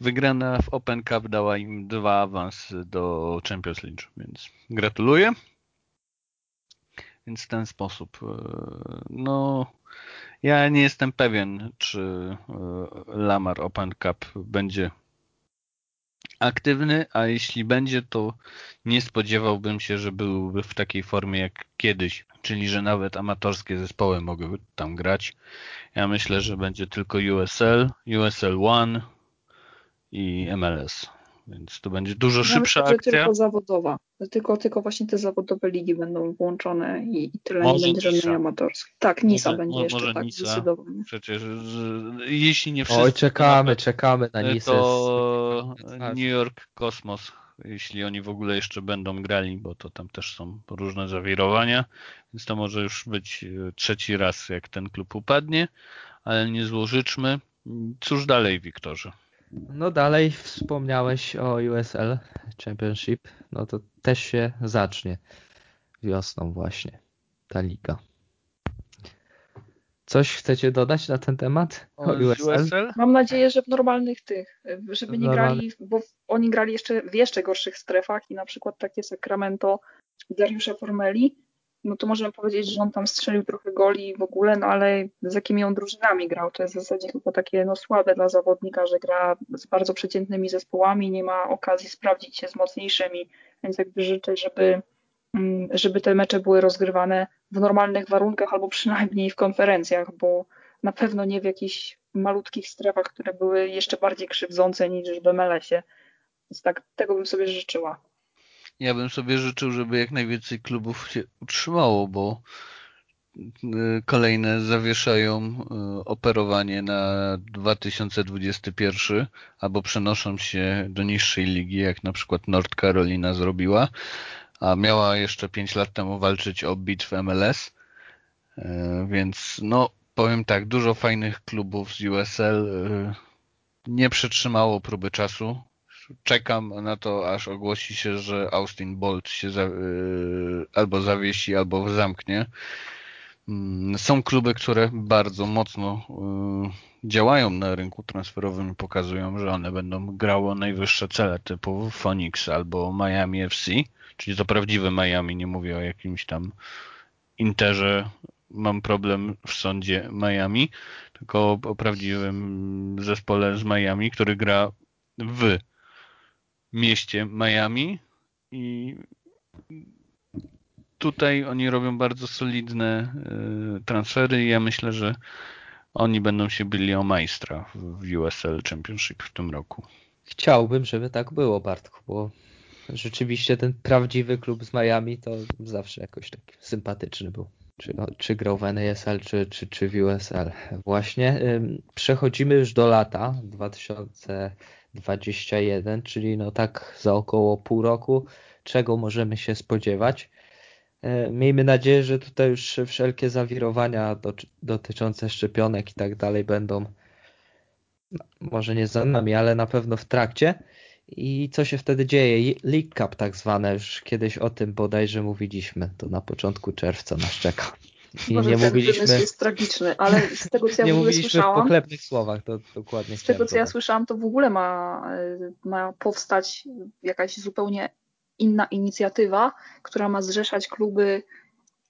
Wygrana w Open Cup dała im dwa awans do Champions League, więc gratuluję. Więc w ten sposób. E, no, ja nie jestem pewien, czy e, Lamar Open Cup będzie aktywny, a jeśli będzie, to nie spodziewałbym się, że byłby w takiej formie jak kiedyś, czyli że nawet amatorskie zespoły mogły tam grać. Ja myślę, że będzie tylko USL, USL One, i MLS. Więc to będzie dużo szybsza myślę, akcja. tylko zawodowa. Tylko, tylko właśnie te zawodowe ligi będą włączone i, i tyle może nie będzie żadnej amatorskiej. Tak, Nisa może, będzie jeszcze może tak Nisa. zdecydowanie. Przecież jeśli nie wszyscy... Oj, czekamy, czekamy na Nisę. To New York Kosmos, jeśli oni w ogóle jeszcze będą grali, bo to tam też są różne zawirowania, więc to może już być e, trzeci raz, jak ten klub upadnie, ale nie złożyczmy. Cóż dalej, Wiktorze? No dalej wspomniałeś o USL Championship, no to też się zacznie wiosną właśnie ta liga. Coś chcecie dodać na ten temat? O, o USL? USL? Mam nadzieję, że w normalnych tych, żeby nie grali, bo oni grali jeszcze w jeszcze gorszych strefach i na przykład takie Sacramento Dariusza Formeli no to możemy powiedzieć, że on tam strzelił trochę goli w ogóle, no ale z jakimi on drużynami grał, to jest w zasadzie chyba takie no słabe dla zawodnika, że gra z bardzo przeciętnymi zespołami, nie ma okazji sprawdzić się z mocniejszymi, więc jakby życzę, żeby, mm, żeby te mecze były rozgrywane w normalnych warunkach albo przynajmniej w konferencjach, bo na pewno nie w jakichś malutkich strefach, które były jeszcze bardziej krzywdzące niż w MLS-ie. Więc tak, tego bym sobie życzyła. Ja bym sobie życzył, żeby jak najwięcej klubów się utrzymało, bo y, kolejne zawieszają y, operowanie na 2021 albo przenoszą się do niższej ligi, jak na przykład North Carolina zrobiła, a miała jeszcze 5 lat temu walczyć o bit w MLS. Y, więc no, powiem tak, dużo fajnych klubów z USL nie przetrzymało próby czasu czekam na to, aż ogłosi się, że Austin Bolt się za, y, albo zawiesi, albo zamknie. Mm, są kluby, które bardzo mocno y, działają na rynku transferowym i pokazują, że one będą grało najwyższe cele typu Phoenix albo Miami FC, czyli to prawdziwe Miami, nie mówię o jakimś tam Interze, mam problem w sądzie Miami, tylko o prawdziwym zespole z Miami, który gra w mieście Miami i tutaj oni robią bardzo solidne y, transfery i ja myślę, że oni będą się byli o majstra w USL Championship w tym roku. Chciałbym, żeby tak było, Bartku, bo rzeczywiście ten prawdziwy klub z Miami to zawsze jakoś taki sympatyczny był. czy, czy grał w NASL, czy, czy, czy w USL. Właśnie przechodzimy już do lata 2021, czyli no tak za około pół roku, czego możemy się spodziewać. E, miejmy nadzieję, że tutaj już wszelkie zawirowania dotyczące szczepionek i tak dalej będą no, może nie za nami, ale na pewno w trakcie. I co się wtedy dzieje? League Cup tak zwane, już kiedyś o tym bodajże mówiliśmy, to na początku czerwca nas czeka. I Może nie ten mówiliśmy... jest tragiczny, ale z tego co ja nie w ogóle słyszałam... w pochlebnych słowach, to dokładnie Z tego co ja słyszałam, to w ogóle ma, ma powstać jakaś zupełnie inna inicjatywa, która ma zrzeszać kluby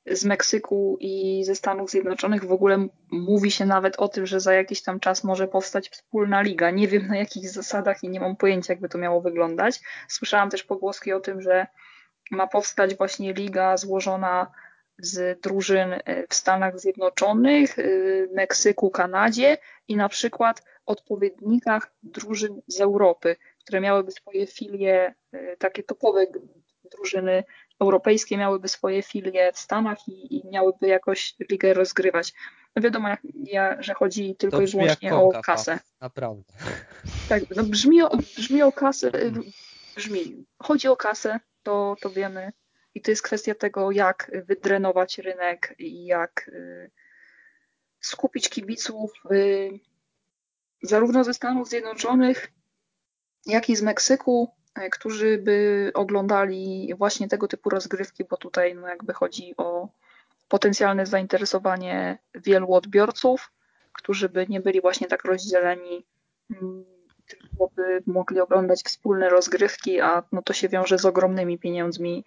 z Meksyku i ze Stanów Zjednoczonych. W ogóle mówi się nawet o tym, że za jakiś tam czas może powstać wspólna liga. Nie wiem na jakich zasadach i nie mam pojęcia, jakby to miało wyglądać. Słyszałam też pogłoski o tym, że ma powstać właśnie liga złożona z drużyn e, w Stanach Zjednoczonych, e, Meksyku, Kanadzie i na przykład odpowiednikach drużyn z Europy, które miałyby swoje filie, e, takie topowe drużyny europejskie miałyby swoje filie w Stanach i, i miałyby jakoś ligę rozgrywać. No wiadomo, jak, ja, że chodzi tylko to i wyłącznie o kasę. Naprawdę. Tak, no brzmi, o, brzmi o kasę, brzmi. Chodzi o kasę, to, to wiemy. I to jest kwestia tego, jak wydrenować rynek i jak y, skupić kibiców y, zarówno ze Stanów Zjednoczonych, jak i z Meksyku, E, którzy by oglądali właśnie tego typu rozgrywki, bo tutaj no jakby chodzi o potencjalne zainteresowanie wielu odbiorców, którzy by nie byli właśnie tak rozdzieleni, mm, tylko by mogli oglądać wspólne rozgrywki, a no to się wiąże z ogromnymi pieniędzmi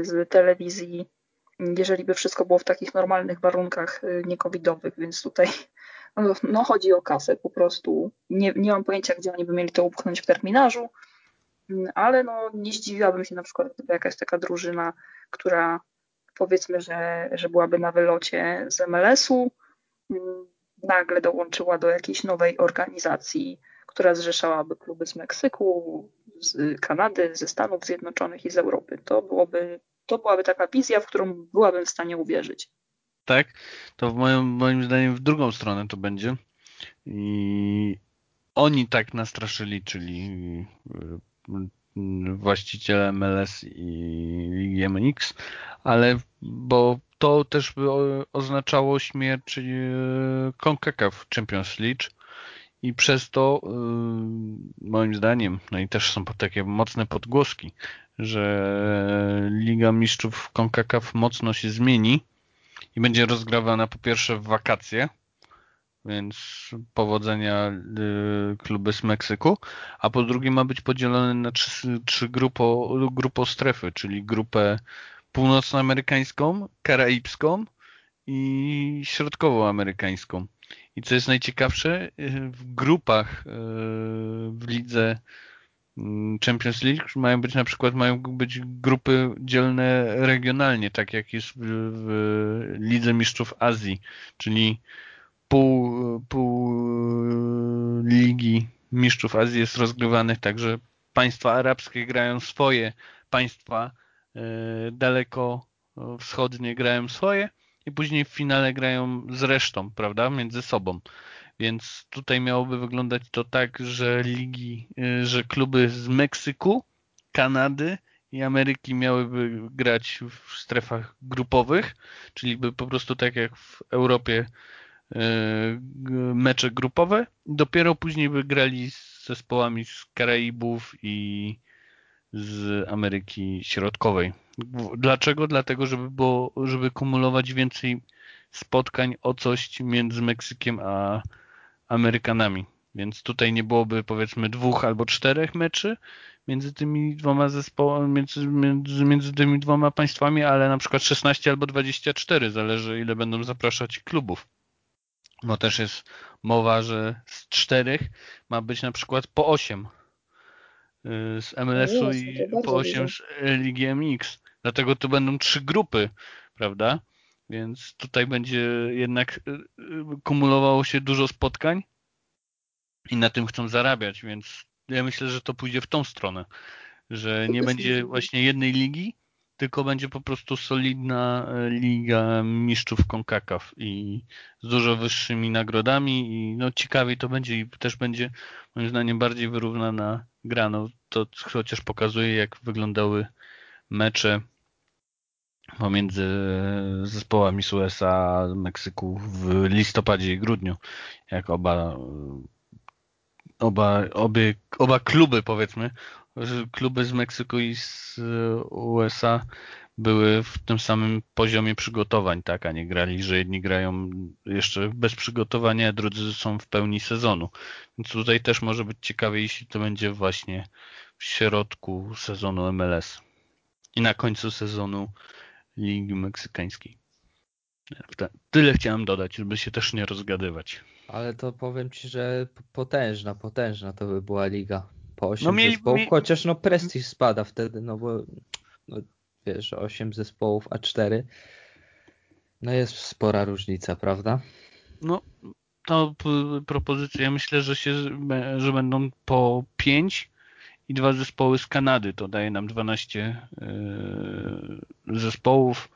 z telewizji, jeżeli by wszystko było w takich normalnych warunkach y, niekowidowych, więc tutaj no, no chodzi o kasę po prostu. Nie, nie mam pojęcia, gdzie oni by mieli to upchnąć w terminarzu, ale no, nie zdziwiłabym się na przykład, gdyby jakaś taka drużyna, która powiedzmy, że, że byłaby na wylocie z MLS-u, mm, nagle dołączyła do jakiejś nowej organizacji, która zrzeszałaby kluby z Meksyku, z Kanady, ze Stanów Zjednoczonych i z Europy. To, byłoby, to byłaby taka wizja, w którą byłabym w stanie uwierzyć. Tak, to w moim, moim zdaniem w drugą stronę to będzie. I oni tak nastraszyli, czyli właściciele MLS i MX, ale bo to też by oznaczało śmierć e, CONCACAF Champions League i przez to e, moim zdaniem, no i też są takie mocne podgłoski, że Liga Mistrzów CONCACAF mocno się zmieni i będzie rozgrawana po pierwsze w wakacje, więc powodzenia y, kluby z Meksyku, a po drugie ma być podzielony na trzy, trzy grupo, grupo strefy, czyli grupę północnoamerykańską, karaibską i środkowoamerykańską. I co jest najciekawsze, y, w grupach y, w lidze mm, Champions League mają być na przykład mają być grupy dzielne regionalnie, tak jak jest w, w Lidze Mistrzów Azji, czyli pół, pół ligi mistrzów Azji jest rozgrywanych tak, że państwa arabskie grają swoje, państwa daleko wschodnie grają swoje i później w finale grają z resztą, prawda, między sobą. Więc tutaj miałoby wyglądać to tak, że ligi, e, że kluby z Meksyku, Kanady i Ameryki miałyby grać w strefach grupowych, czyli by po prostu tak jak w Europie E, mecze grupowe. Dopiero później wygrali z zespołami z Karaibów i z Ameryki Środkowej. Dlaczego? Dlatego, żeby, było, żeby kumulować więcej spotkań o coś między Meksykiem a Amerykanami. Więc tutaj nie byłoby powiedzmy dwóch albo czterech meczy między tymi dwoma zespołami, między, między, między tymi dwoma państwami, ale na przykład 16 albo 24, zależy ile będą zapraszać klubów no też jest mowa, że z czterech ma być na przykład po osiem y, z MLS-u no i po osiem z Ligi MX. Dlatego to będą trzy grupy, prawda? Więc tutaj będzie jednak y, y, kumulowało się dużo spotkań i na tym chcą zarabiać, więc ja myślę, że to pójdzie w tą stronę, że nie będzie właśnie jednej ligi, tylko będzie po prostu solidna e, liga mistrzów CONCACAF i z dużo wyższymi nagrodami i no ciekawiej to będzie i też będzie moim zdaniem bardziej wyrównana gra. No, to chociaż pokazuje jak wyglądały mecze pomiędzy zespołami z USA, Meksyku w listopadzie i grudniu, jak oba oba, obie, oba kluby powiedzmy, kluby z Meksyku i z USA były w tym samym poziomie przygotowań, tak, a nie grali, że jedni grają jeszcze bez przygotowania, drudzy są w pełni sezonu. Więc tutaj też może być ciekawie, jeśli to będzie właśnie w środku sezonu MLS i na końcu sezonu Ligi Meksykańskiej. Tyle chciałem dodać, żeby się też nie rozgadywać. Ale to powiem Ci, że potężna, potężna to by była liga. Po 8 no mieli, zespołów, chociaż no prestiż spada wtedy, no bo no, wiesz, 8 zespołów, a 4 no jest spora różnica, prawda? No, to propozycja, ja myślę, że się, że będą po 5 i dwa zespoły z Kanady, to daje nam 12 yy, zespołów.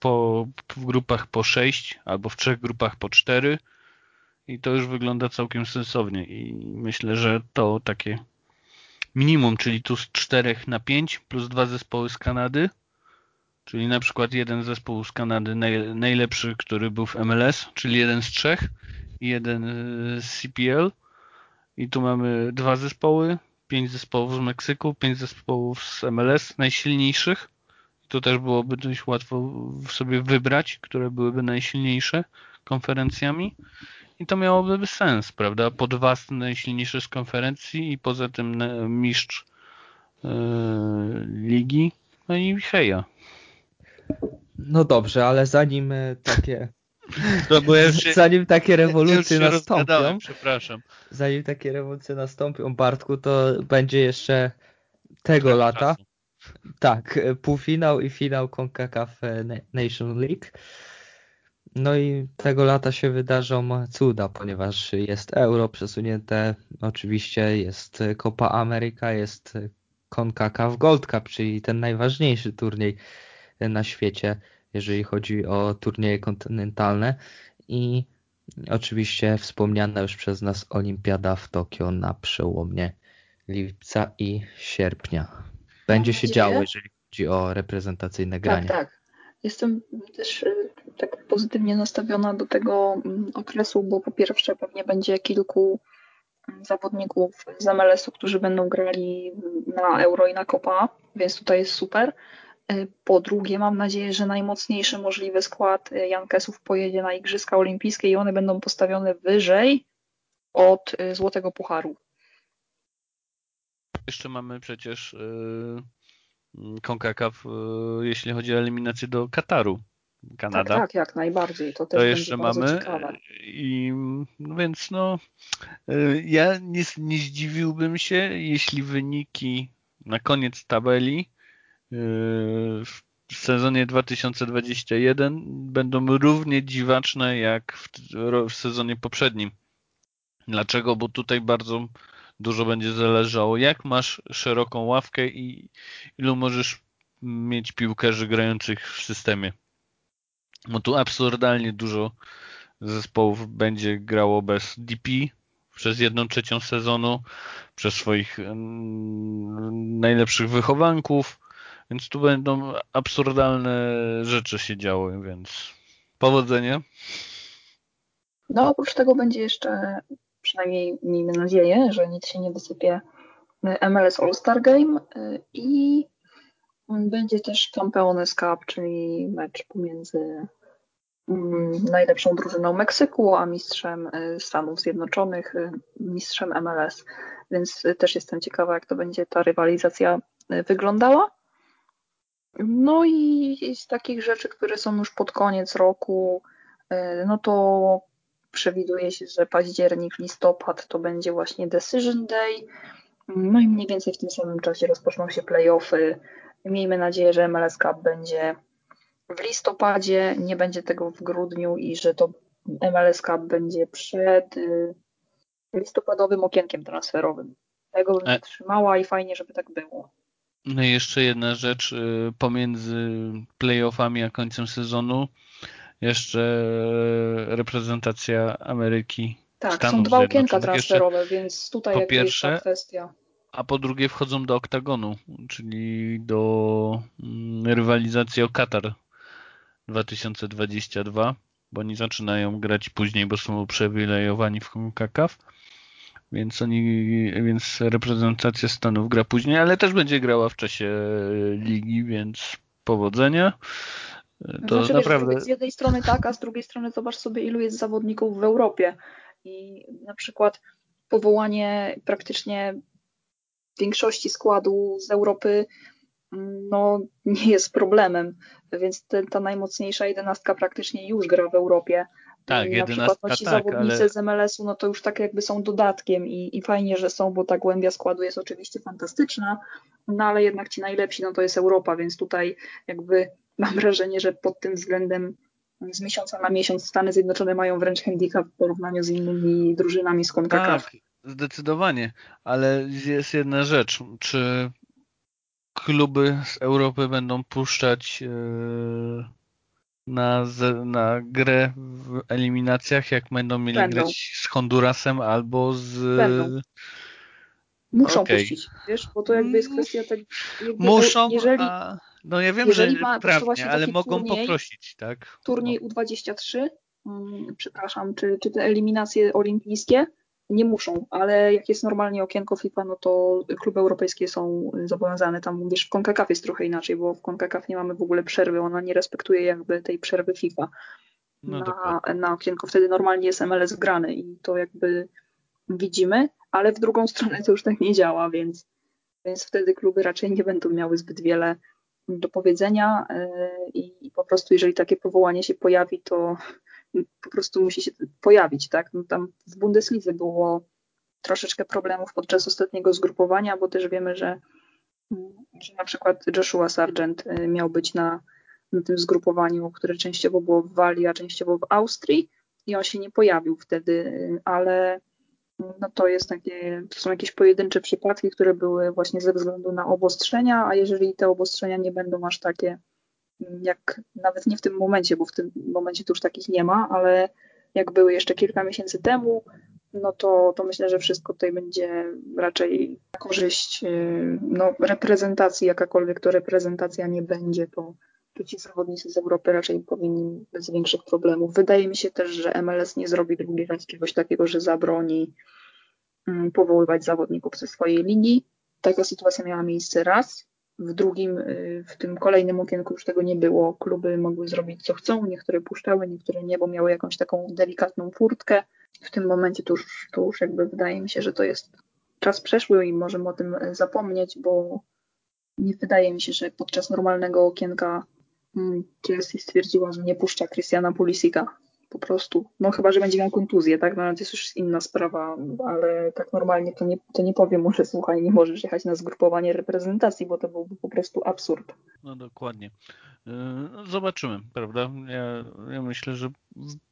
Po, w grupach po 6 albo w trzech grupach po 4 i to już wygląda całkiem sensownie. I myślę, że to takie minimum, czyli tu z 4 na 5 plus dwa zespoły z Kanady, czyli na przykład jeden zespół z Kanady najlepszy, który był w MLS, czyli jeden z trzech i jeden z CPL i tu mamy dwa zespoły, pięć zespołów z Meksyku, pięć zespołów z MLS najsilniejszych. To też byłoby dość łatwo sobie wybrać, które byłyby najsilniejsze konferencjami. I to miałoby sens, prawda? Po dwa najsilniejsze z konferencji i poza tym mistrz yy, ligi. No i heja. No dobrze, ale zanim e, takie ja się, zanim takie rewolucje ja nastąpią, przepraszam. Zanim takie rewolucje nastąpią, Bartku, to będzie jeszcze tego lata. Czasu. Tak, półfinał i finał CONCACAF Nation League. No i tego lata się wydarzą cuda, ponieważ jest Euro przesunięte, oczywiście jest Copa America, jest CONCACAF Gold Cup, czyli ten najważniejszy turniej na świecie, jeżeli chodzi o turnieje kontynentalne i oczywiście wspomniana już przez nas Olimpiada w Tokio na przełomie lipca i sierpnia. Będzie się działo, jeżeli chodzi o reprezentacyjne granie. Tak, tak. Jestem też y, tak pozytywnie nastawiona do tego mm, okresu, bo po pierwsze pewnie będzie kilku mm, zawodników z MLS-u, którzy będą grali na Euro i na Copa, więc tutaj jest super. Y, po drugie, mam nadzieję, że najmocniejszy możliwy skład y, Jankesów pojedzie na Igrzyska Olimpijskie i one będą postawione wyżej od Złotego Pucharu. Jeszcze mamy przecież CONCACAF, e, jeśli chodzi o eliminację do Kataru. Kanada. Tak, tak, jak najbardziej. To też to jeszcze mamy. Ciekawe. I no więc no, e, ja nie, nie zdziwiłbym się, jeśli wyniki na koniec tabeli e, w sezonie 2021 będą równie dziwaczne jak w, w sezonie poprzednim. Dlaczego? Bo tutaj bardzo dużo będzie zależało, jak masz szeroką ławkę i ilu możesz mieć piłkarzy grających w systemie. No tu absurdalnie dużo zespołów będzie grało bez DP przez jedną trzecią sezonu, przez swoich mm, najlepszych wychowanków, więc tu będą absurdalne rzeczy się działy, więc powodzenia. No oprócz tego będzie jeszcze przynajmniej miejmy nadzieję, że nic się nie wysypie MLS All-Star Game y, i będzie też Campeones Cup, czyli mecz pomiędzy mm, najlepszą drużyną Meksyku, a mistrzem y, Stanów Zjednoczonych, y, mistrzem MLS. Więc też jestem ciekawa, jak to będzie ta rywalizacja wyglądała. No i z takich rzeczy, które są już pod koniec roku, no to przewiduje się, że październik, listopad to będzie właśnie Decision Day. No i mniej więcej w tym samym czasie rozpoczną się playoffy. Miejmy nadzieję, że MLS Cup będzie w listopadzie, nie będzie tego w grudniu i że to MLS Cup będzie przed y, listopadowym okienkiem transferowym. Tego bym e... trzymała i fajnie, żeby tak było. No i jeszcze jedna rzecz y, pomiędzy playoffami a końcem sezonu. Jeszcze reprezentacja Ameryki. Tak, Stanów są dwa okienka transferowe, jeszcze, więc tutaj po pierwsze, jest ta kwestia. A po drugie wchodzą do oktagonu, czyli do mm, rywalizacji o Katar 2022, bo oni zaczynają grać później, bo są uprzywilejowani w CONCACAF. Więc oni, więc reprezentacja Stanów gra później, ale też będzie grała w czasie ligi, więc powodzenia. To znaczy, naprawdę. Wiesz, z jednej strony tak, a z drugiej strony zobacz sobie, ilu jest zawodników w Europie. I na przykład powołanie praktycznie większości składu z Europy no, nie jest problemem, więc te, ta najmocniejsza jedenastka praktycznie już gra w Europie. Tak, na przykład no, ci tak, zawodnicy ale... z MLS-u, no to już tak jakby są dodatkiem i, i fajnie, że są, bo ta głębia składu jest oczywiście fantastyczna, no ale jednak ci najlepsi, no to jest Europa, więc tutaj jakby mam wrażenie, że pod tym względem z miesiąca na miesiąc Stany Zjednoczone mają wręcz handicap w porównaniu z innymi drużynami z CONCACAF. Tak, zdecydowanie, ale jest jedna rzecz, czy kluby z Europy będą puszczać yy, na, na grę w eliminacjach, jak będą mieli będą. grać z Hondurasem albo z... Będą. Muszą okay. puścić, wiesz, bo to jakby jest kwestia tego... Muszą, jeżeli, a... No ja wiem, że ma, prawnie, ale mogą turniej, poprosić, tak? Turniej U23, hmm, przepraszam, czy, czy te eliminacje olimpijskie, nie muszą, ale jak jest normalnie okienko FIFA, no to kluby europejskie są zobowiązane. Tam wiesz, w CONCACAF jest trochę inaczej, bo w CONCACAF nie mamy w ogóle przerwy, ona nie respektuje jakby tej przerwy FIFA no na, na okienko. Wtedy normalnie jest MLS grany i to jakby widzimy, ale w drugą stronę to już tak nie działa, więc, więc wtedy kluby raczej nie będą miały zbyt wiele do powiedzenia e, i po prostu jeżeli takie powołanie się pojawi, to po prostu musi się pojawić, tak? No tam w Bundeslidze było troszeczkę problemów podczas ostatniego zgrupowania, bo też wiemy, że, że na przykład Joshua Sargent y, miał być na, na tym zgrupowaniu, które częściowo było w Walii, a częściowo w Austrii i on się nie pojawił wtedy, y, ale no to jest takie, to są jakieś pojedyncze przypadki, które były właśnie ze względu na obostrzenia, a jeżeli te obostrzenia nie będą aż takie jak nawet nie w tym momencie, bo w tym momencie to już takich nie ma, ale jak były jeszcze kilka miesięcy temu, no to, to myślę, że wszystko tutaj będzie raczej na korzyść y, no, reprezentacji, jakakolwiek to reprezentacja nie będzie, to, to ci zawodnicy z Europy raczej powinni bez większych problemów. Wydaje mi się też, że MLS nie zrobi drugi raz czegoś takiego, że zabroni mm, powoływać zawodników ze swojej linii. Taka sytuacja miała miejsce raz, w drugim, y, w tym kolejnym okienku już tego nie było. Kluby mogły zrobić co chcą, niektóre puszczały, niektóre nie, bo miały jakąś taką delikatną furtkę. W tym momencie to już, to już jakby wydaje mi się, że to jest czas przeszły i możemy o tym zapomnieć, bo nie wydaje mi się, że podczas normalnego okienka mm, Chelsea stwierdziła, że nie puszcza Christiana Pulisika po prostu. No chyba, że będzie miał kontuzję, tak? No, to jest już inna sprawa, ale tak normalnie to nie, to nie powiem mu, że słuchaj, nie możesz jechać na zgrupowanie reprezentacji, bo to byłby po prostu absurd. No dokładnie. Yy, zobaczymy, prawda? Ja, ja myślę, że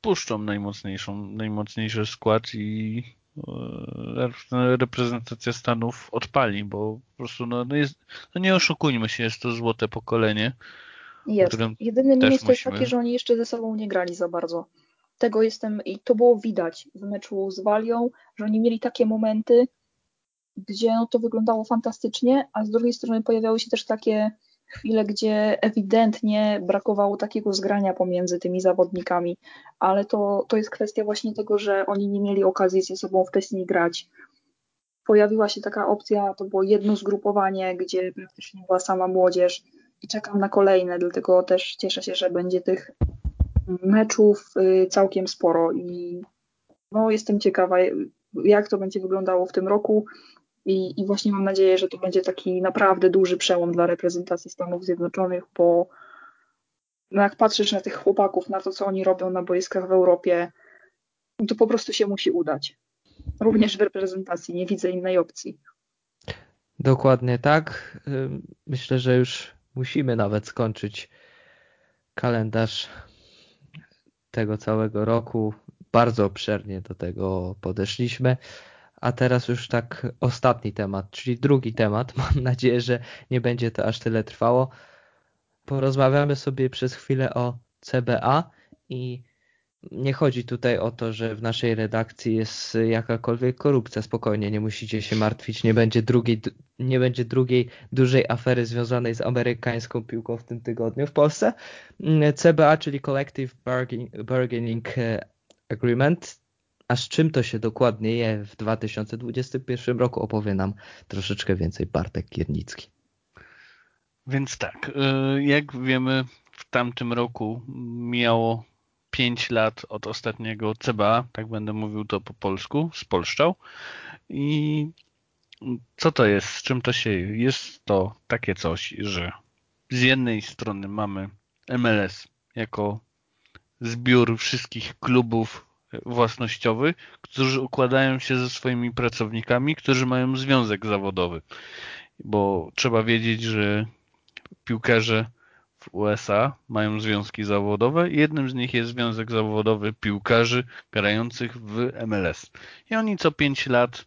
puszczą najmocniejszą, najmocniejszy skład i yy, reprezentacja Stanów odpali, bo po prostu no, no, jest, no nie oszukujmy się, jest to złote pokolenie. Jest. Jedyny minus to jest taki, że oni jeszcze ze sobą nie grali za bardzo tego jestem, i to było widać w meczu z Walią, że oni mieli takie momenty, gdzie no to wyglądało fantastycznie, a z drugiej strony pojawiały się też takie chwile, gdzie ewidentnie brakowało takiego zgrania pomiędzy tymi zawodnikami, ale to, to jest kwestia właśnie tego, że oni nie mieli okazji ze sobą wcześniej grać. Pojawiła się taka opcja, to było jedno zgrupowanie, gdzie praktycznie była sama młodzież i czekam na kolejne, dlatego też cieszę się, że będzie tych meczów y, całkiem sporo i no, jestem ciekawa, jak to będzie wyglądało w tym roku. I, I, właśnie mam nadzieję, że to będzie taki naprawdę duży przełom dla reprezentacji Stanów Zjednoczonych, bo no jak patrzysz na tych chłopaków, na to, co oni robią na boiskach w Europie, to po prostu się musi udać. Również w reprezentacji, nie widzę innej opcji. Dokładnie tak. Myślę, że już musimy nawet skończyć kalendarz tego całego roku. Bardzo obszernie do tego podeszliśmy, A teraz już tak ostatni temat, czyli drugi temat. Mam nadzieję, że nie będzie to aż tyle trwało. Porozmawiamy sobie przez chwilę o CBA i nie chodzi tutaj o to, że w naszej redakcji jest jakakolwiek korupcja. Spokojnie, nie musicie się martwić. Nie będzie drugiej, nie będzie drugiej dużej afery związanej z amerykańską piłką w tym tygodniu w Polsce. CBA, czyli Collective Bargaining Agreement. A z czym to się dokładnie je w 2021 roku opowie nam troszeczkę więcej Bartek Kiernicki. Więc tak, y, jak wiemy, w tamtym roku miało 5 lat od ostatniego CBA, tak będę mówił to po polsku, spolszczał. I co to jest, z czym to się Jest to takie coś, że z jednej strony mamy MLS jako zbiór wszystkich klubów własnościowych, którzy układają się ze swoimi pracownikami, którzy mają związek zawodowy. Bo trzeba wiedzieć, że piłkarze w USA mają związki zawodowe jednym z nich jest Związek Zawodowy Piłkarzy grających w MLS. I oni co 5 lat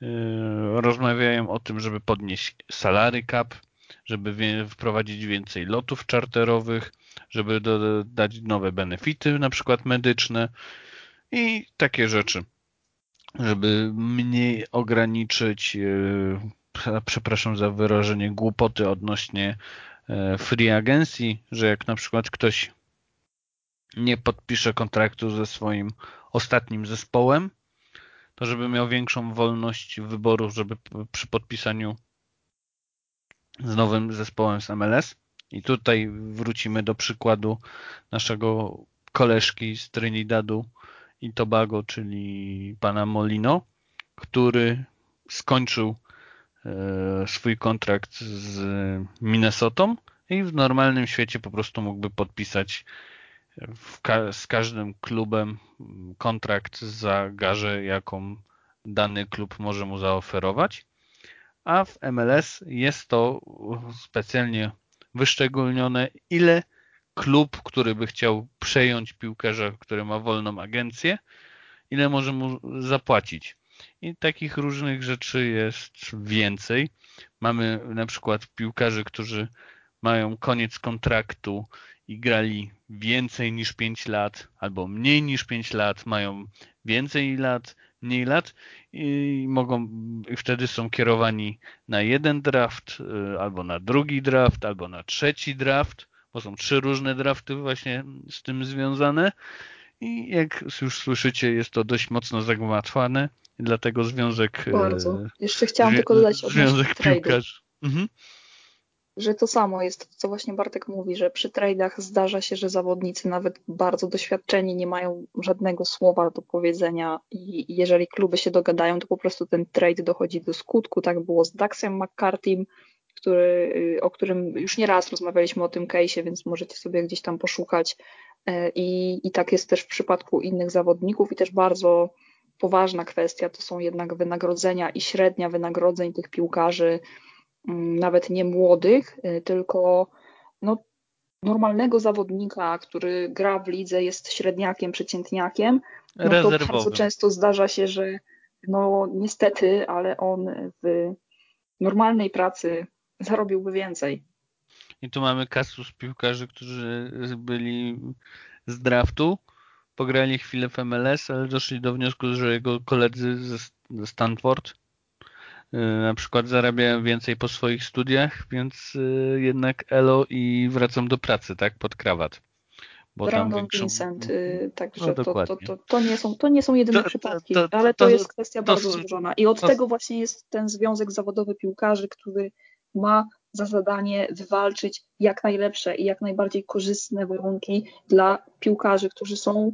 yy, rozmawiają o tym, żeby podnieść salary cap, żeby wprowadzić więcej lotów czarterowych, żeby dodać nowe benefity, na przykład medyczne i takie rzeczy, żeby mniej ograniczyć, yy, przepraszam za wyrażenie, głupoty odnośnie free agencji, że jak na przykład ktoś nie podpisze kontraktu ze swoim ostatnim zespołem, to żeby miał większą wolność wyboru, żeby przy podpisaniu z nowym zespołem z MLS. I tutaj wrócimy do przykładu naszego koleżki z Trinidadu i Tobago, czyli pana Molino, który skończył E, swój kontrakt z Minnesotą i w normalnym świecie po prostu mógłby podpisać ka z każdym klubem kontrakt za garzę, jaką dany klub może mu zaoferować. A w MLS jest to specjalnie wyszczególnione, ile klub, który by chciał przejąć piłkarza, który ma wolną agencję, ile może mu zapłacić. I takich różnych rzeczy jest więcej. Mamy na przykład piłkarzy, którzy mają koniec kontraktu i grali więcej niż 5 lat albo mniej niż 5 lat, mają więcej lat, mniej lat i mogą i wtedy są kierowani na jeden draft y, albo na drugi draft, albo na trzeci draft, bo są trzy różne drafty właśnie z tym związane i jak już słyszycie jest to dość mocno zagmatwane dlatego związek... E, Bardzo. Jeszcze chciałam tylko dodać Związek piłkarzy. Mhm. Że to samo jest, co właśnie Bartek mówi, że przy tradeach zdarza się, że zawodnicy nawet bardzo doświadczeni nie mają żadnego słowa do powiedzenia i jeżeli kluby się dogadają, to po prostu ten trade dochodzi do skutku. Tak było z Daxem McCartym, który, y, o którym już nie raz rozmawialiśmy o tym case'ie, więc możecie sobie gdzieś tam poszukać. E, I, I tak jest też w przypadku innych zawodników i też bardzo poważna kwestia to są jednak wynagrodzenia i średnia wynagrodzeń tych piłkarzy, mm, nawet nie młodych, y, tylko no, normalnego zawodnika, który gra w lidze, jest średniakiem, przeciętniakiem, no to bardzo często zdarza się, że no niestety, ale on w normalnej pracy zarobiłby więcej. I tu mamy kasus piłkarzy, którzy byli z draftu, pograli chwilę w MLS, ale doszli do wniosku, że jego koledzy ze, Stanford y, na przykład zarabiają więcej po swoich studiach, więc y, jednak elo i wracam do pracy, tak, pod krawat. Bo Brandon większą... Vincent, y, także no, to, to, to, to, nie są, to nie są jedyne przypadki, ale to, jest kwestia bardzo złożona. I od tego właśnie jest ten Związek Zawodowy Piłkarzy, który ma za zadanie wywalczyć jak najlepsze i jak najbardziej korzystne warunki dla piłkarzy, którzy są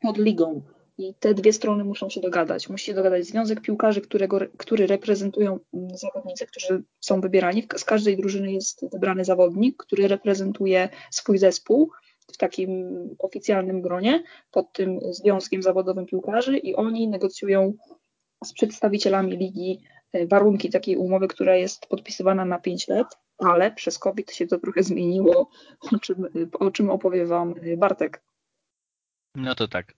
pod ligą. I te dwie strony muszą się dogadać. Musi się dogadać Związek Piłkarzy, którego, który reprezentują zawodnicy, którzy są wybierani. Z każdej drużyny jest wybrany zawodnik, który reprezentuje swój zespół w takim oficjalnym gronie pod tym Związkiem Zawodowym Piłkarzy i oni negocjują z przedstawicielami ligi warunki takiej umowy, która jest podpisywana na 5 lat, ale przez COVID się to trochę zmieniło, o czym, o czym opowie Wam Bartek. No to tak.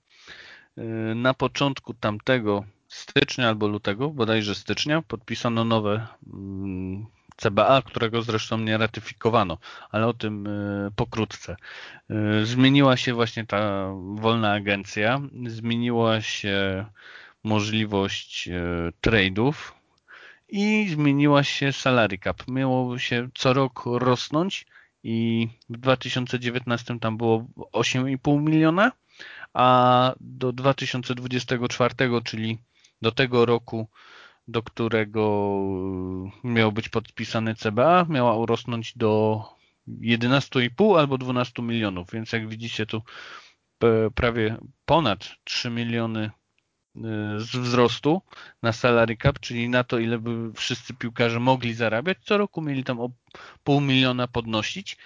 E, na początku tamtego stycznia albo lutego, bodajże stycznia, podpisano nowe mm, CBA, którego zresztą nie ratyfikowano, ale o tym y, pokrótce. Zmieniła się właśnie ta wolna agencja, zmieniła się możliwość trade'ów i zmieniła się salary cap. Miało się co rok rosnąć i w 2019 tam było 8,5 miliona, a do 2024, czyli do tego roku, do którego miał być podpisany CBA, miała urosnąć do 11,5 albo 12 milionów, więc jak widzicie tu prawie ponad 3 miliony z wzrostu na salary cap, czyli na to, ile by wszyscy piłkarze mogli zarabiać. Co roku mieli tam o pół miliona podnosić.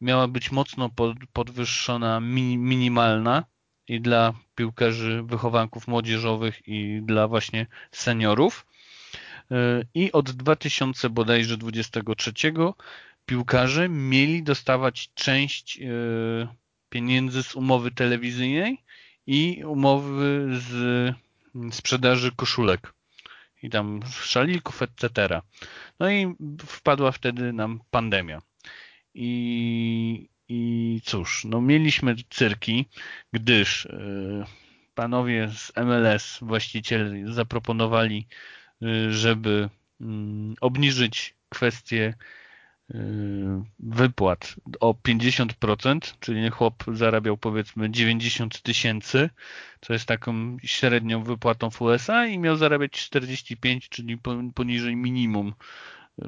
Miała być mocno podwyższona minimalna i dla piłkarzy wychowanków młodzieżowych i dla właśnie seniorów. I od 2000 bodajże 23 piłkarze mieli dostawać część e, pieniędzy z umowy telewizyjnej i umowy z sprzedaży koszulek i tam szalików, etc. No i wpadła wtedy nam pandemia. I, i cóż, no mieliśmy cyrki, gdyż yy, panowie z MLS, właściciele, zaproponowali, yy, żeby yy, obniżyć kwestię wypłat o 50%, czyli chłop zarabiał powiedzmy 90 tysięcy, co jest taką średnią wypłatą w USA i miał zarabiać 45, czyli poniżej minimum y,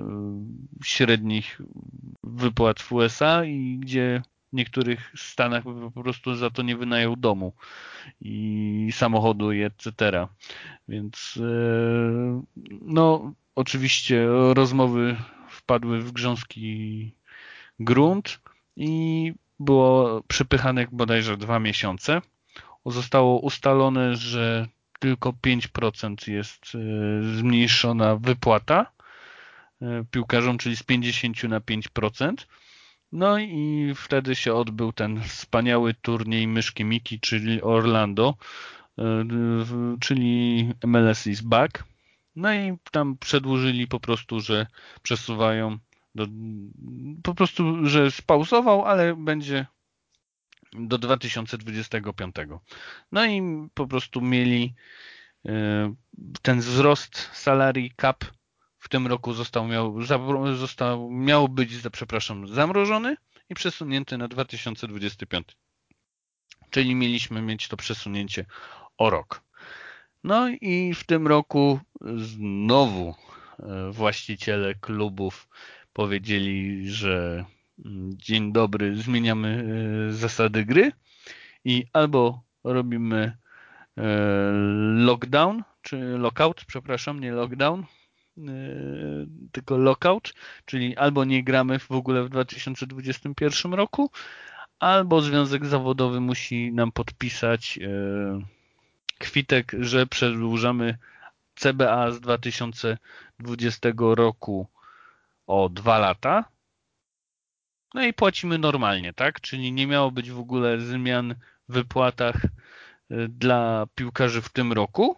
średnich wypłat w USA i gdzie w niektórych stanach po prostu za to nie wynajął domu i samochodu i etc. Więc y, no oczywiście rozmowy wpadły w grząski grunt i było przepychanych bodajże dwa miesiące. Zostało ustalone, że tylko 5% jest e, zmniejszona wypłata e, piłkarzom, czyli z 50 na 5%. No i wtedy się odbył ten wspaniały turniej myszki Miki, czyli Orlando, e, czyli MLS is back. No i tam przedłużyli po prostu, że przesuwają do, po prostu, że spauzował, ale będzie do 2025. No i po prostu mieli e, ten wzrost salary cap w tym roku został miał, został, miał być, przepraszam, zamrożony i przesunięty na 2025. Czyli mieliśmy mieć to przesunięcie o rok. No i w tym roku znowu e, właściciele klubów powiedzieli, że mm, dzień dobry, zmieniamy e, zasady gry i albo robimy e, lockdown, czy lockout, przepraszam, nie lockdown, tylko lockout, czyli albo nie gramy w ogóle w 2021 roku, albo związek zawodowy musi nam podpisać kwitek, że przedłużamy CBA z 2020 roku o dwa lata. No i płacimy normalnie, tak? Czyli nie miało być w ogóle zmian w wypłatach y, dla piłkarzy w tym roku,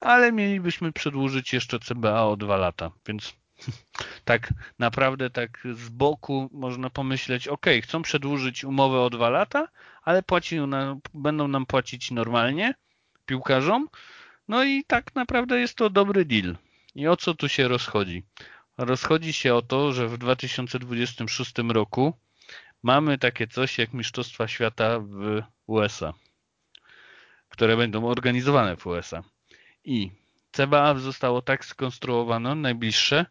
ale mielibyśmy przedłużyć jeszcze CBA o dwa lata, więc tak naprawdę tak z boku można pomyśleć, ok, chcą przedłużyć umowę o dwa lata, ale płaci, będą nam płacić normalnie, piłkarzom. No i tak naprawdę jest to dobry deal. I o co tu się rozchodzi? Rozchodzi się o to, że w 2026 roku mamy takie coś jak Mistrzostwa Świata w USA, które będą organizowane w USA. I CBA zostało tak skonstruowane, najbliższe,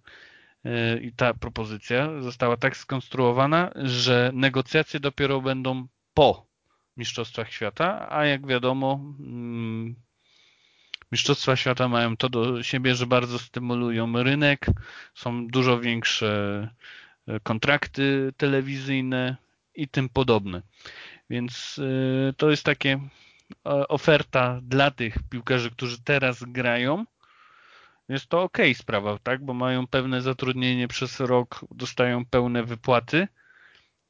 e, i ta propozycja została tak skonstruowana, że negocjacje dopiero będą po Mistrzostwach Świata, a jak wiadomo, mm, Mistrzostwa Świata mają to do siebie, że bardzo stymulują rynek, są dużo większe e, kontrakty telewizyjne i tym podobne. Więc e, to jest takie e, oferta dla tych piłkarzy, którzy teraz grają. Jest to ok sprawa, tak? Bo mają pewne zatrudnienie przez rok, dostają pełne wypłaty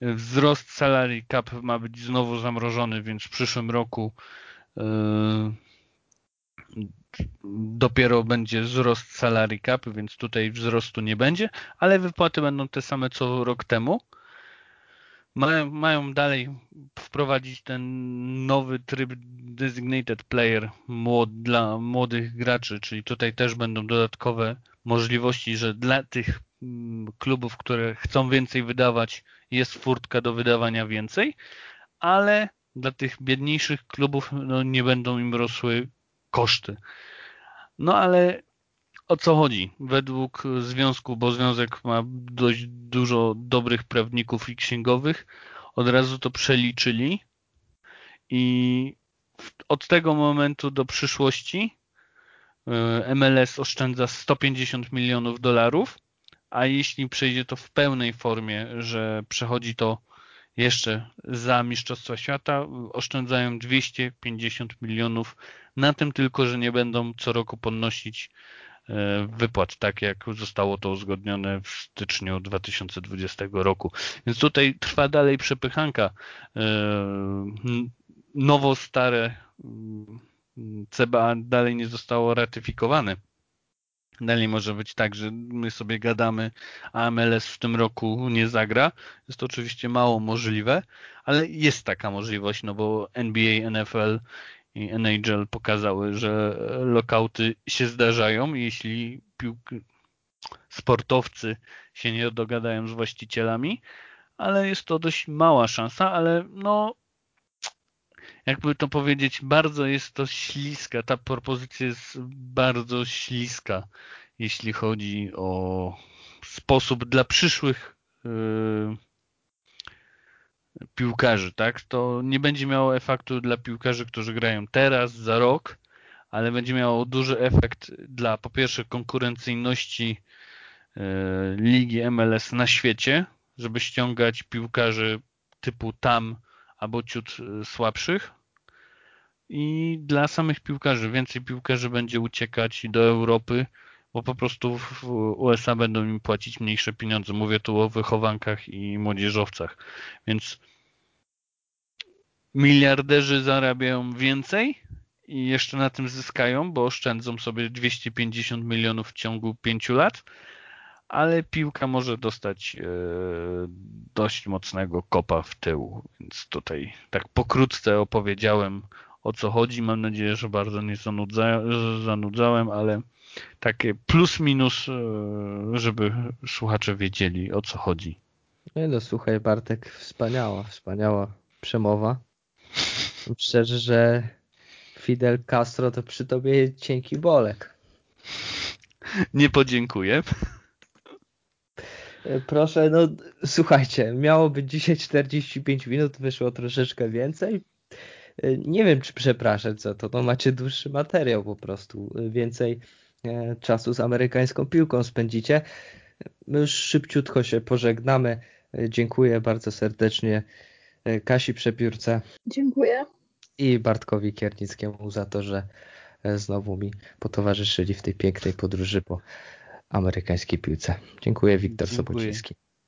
Wzrost salary cap ma być znowu zamrożony, więc w przyszłym roku yy, dopiero będzie wzrost salary cap, więc tutaj wzrostu nie będzie, ale wypłaty będą te same co rok temu. Mają, mają dalej wprowadzić ten nowy tryb designated player młod, dla młodych graczy, czyli tutaj też będą dodatkowe możliwości, że dla tych mm, klubów, które chcą więcej wydawać, jest furtka do wydawania więcej, ale dla tych biedniejszych klubów no, nie będą im rosły koszty. No ale o co chodzi? Według związku, bo związek ma dość dużo dobrych prawników i księgowych, od razu to przeliczyli i od tego momentu do przyszłości e, MLS oszczędza 150 milionów dolarów, a jeśli przejdzie to w pełnej formie, że przechodzi to jeszcze za Mistrzostwa Świata, oszczędzają 250 milionów na tym tylko, że nie będą co roku podnosić e, wypłat, tak jak zostało to uzgodnione w styczniu 2020 roku. Więc tutaj trwa dalej przepychanka. E, nowo stare mm, CBA dalej nie zostało ratyfikowane. Dalej może być tak, że my sobie gadamy, a MLS w tym roku nie zagra. Jest to oczywiście mało możliwe, ale jest taka możliwość, no bo NBA, NFL i NHL pokazały, że lokauty się zdarzają, jeśli sportowcy się nie dogadają z właścicielami, ale jest to dość mała szansa, ale no jakby to powiedzieć, bardzo jest to śliska. Ta propozycja jest bardzo śliska, jeśli chodzi o sposób dla przyszłych yy, piłkarzy, tak? To nie będzie miało efektu dla piłkarzy, którzy grają teraz, za rok, ale będzie miało duży efekt dla po pierwsze konkurencyjności yy, ligi MLS na świecie, żeby ściągać piłkarzy typu tam albo ciut y, słabszych. I dla samych piłkarzy, więcej piłkarzy będzie uciekać do Europy, bo po prostu w USA będą im płacić mniejsze pieniądze. Mówię tu o wychowankach i młodzieżowcach. Więc miliarderzy zarabiają więcej i jeszcze na tym zyskają, bo oszczędzą sobie 250 milionów w ciągu 5 lat, ale piłka może dostać e, dość mocnego kopa w tył. Więc tutaj tak pokrótce opowiedziałem o co chodzi. Mam nadzieję, że bardzo nie zanudzałem, ale takie plus minus, e, żeby słuchacze wiedzieli o co chodzi. Nie no, słuchaj Bartek, wspaniała, wspaniała przemowa. Szczerze, że Fidel Castro to przy tobie cienki bolek. Nie podziękuję. E, proszę, no słuchajcie, miało być dzisiaj 45 minut, wyszło troszeczkę więcej. E, nie wiem, czy przepraszam co to, no macie dłuższy materiał po prostu, e, więcej czasu z amerykańską piłką spędzicie. My już szybciutko się pożegnamy. Dziękuję bardzo serdecznie Kasi Przepiórce. Dziękuję. I Bartkowi Kiernickiemu za to, że znowu mi potowarzyszyli w tej pięknej podróży po amerykańskiej piłce. Dziękuję, Wiktor Sobociński.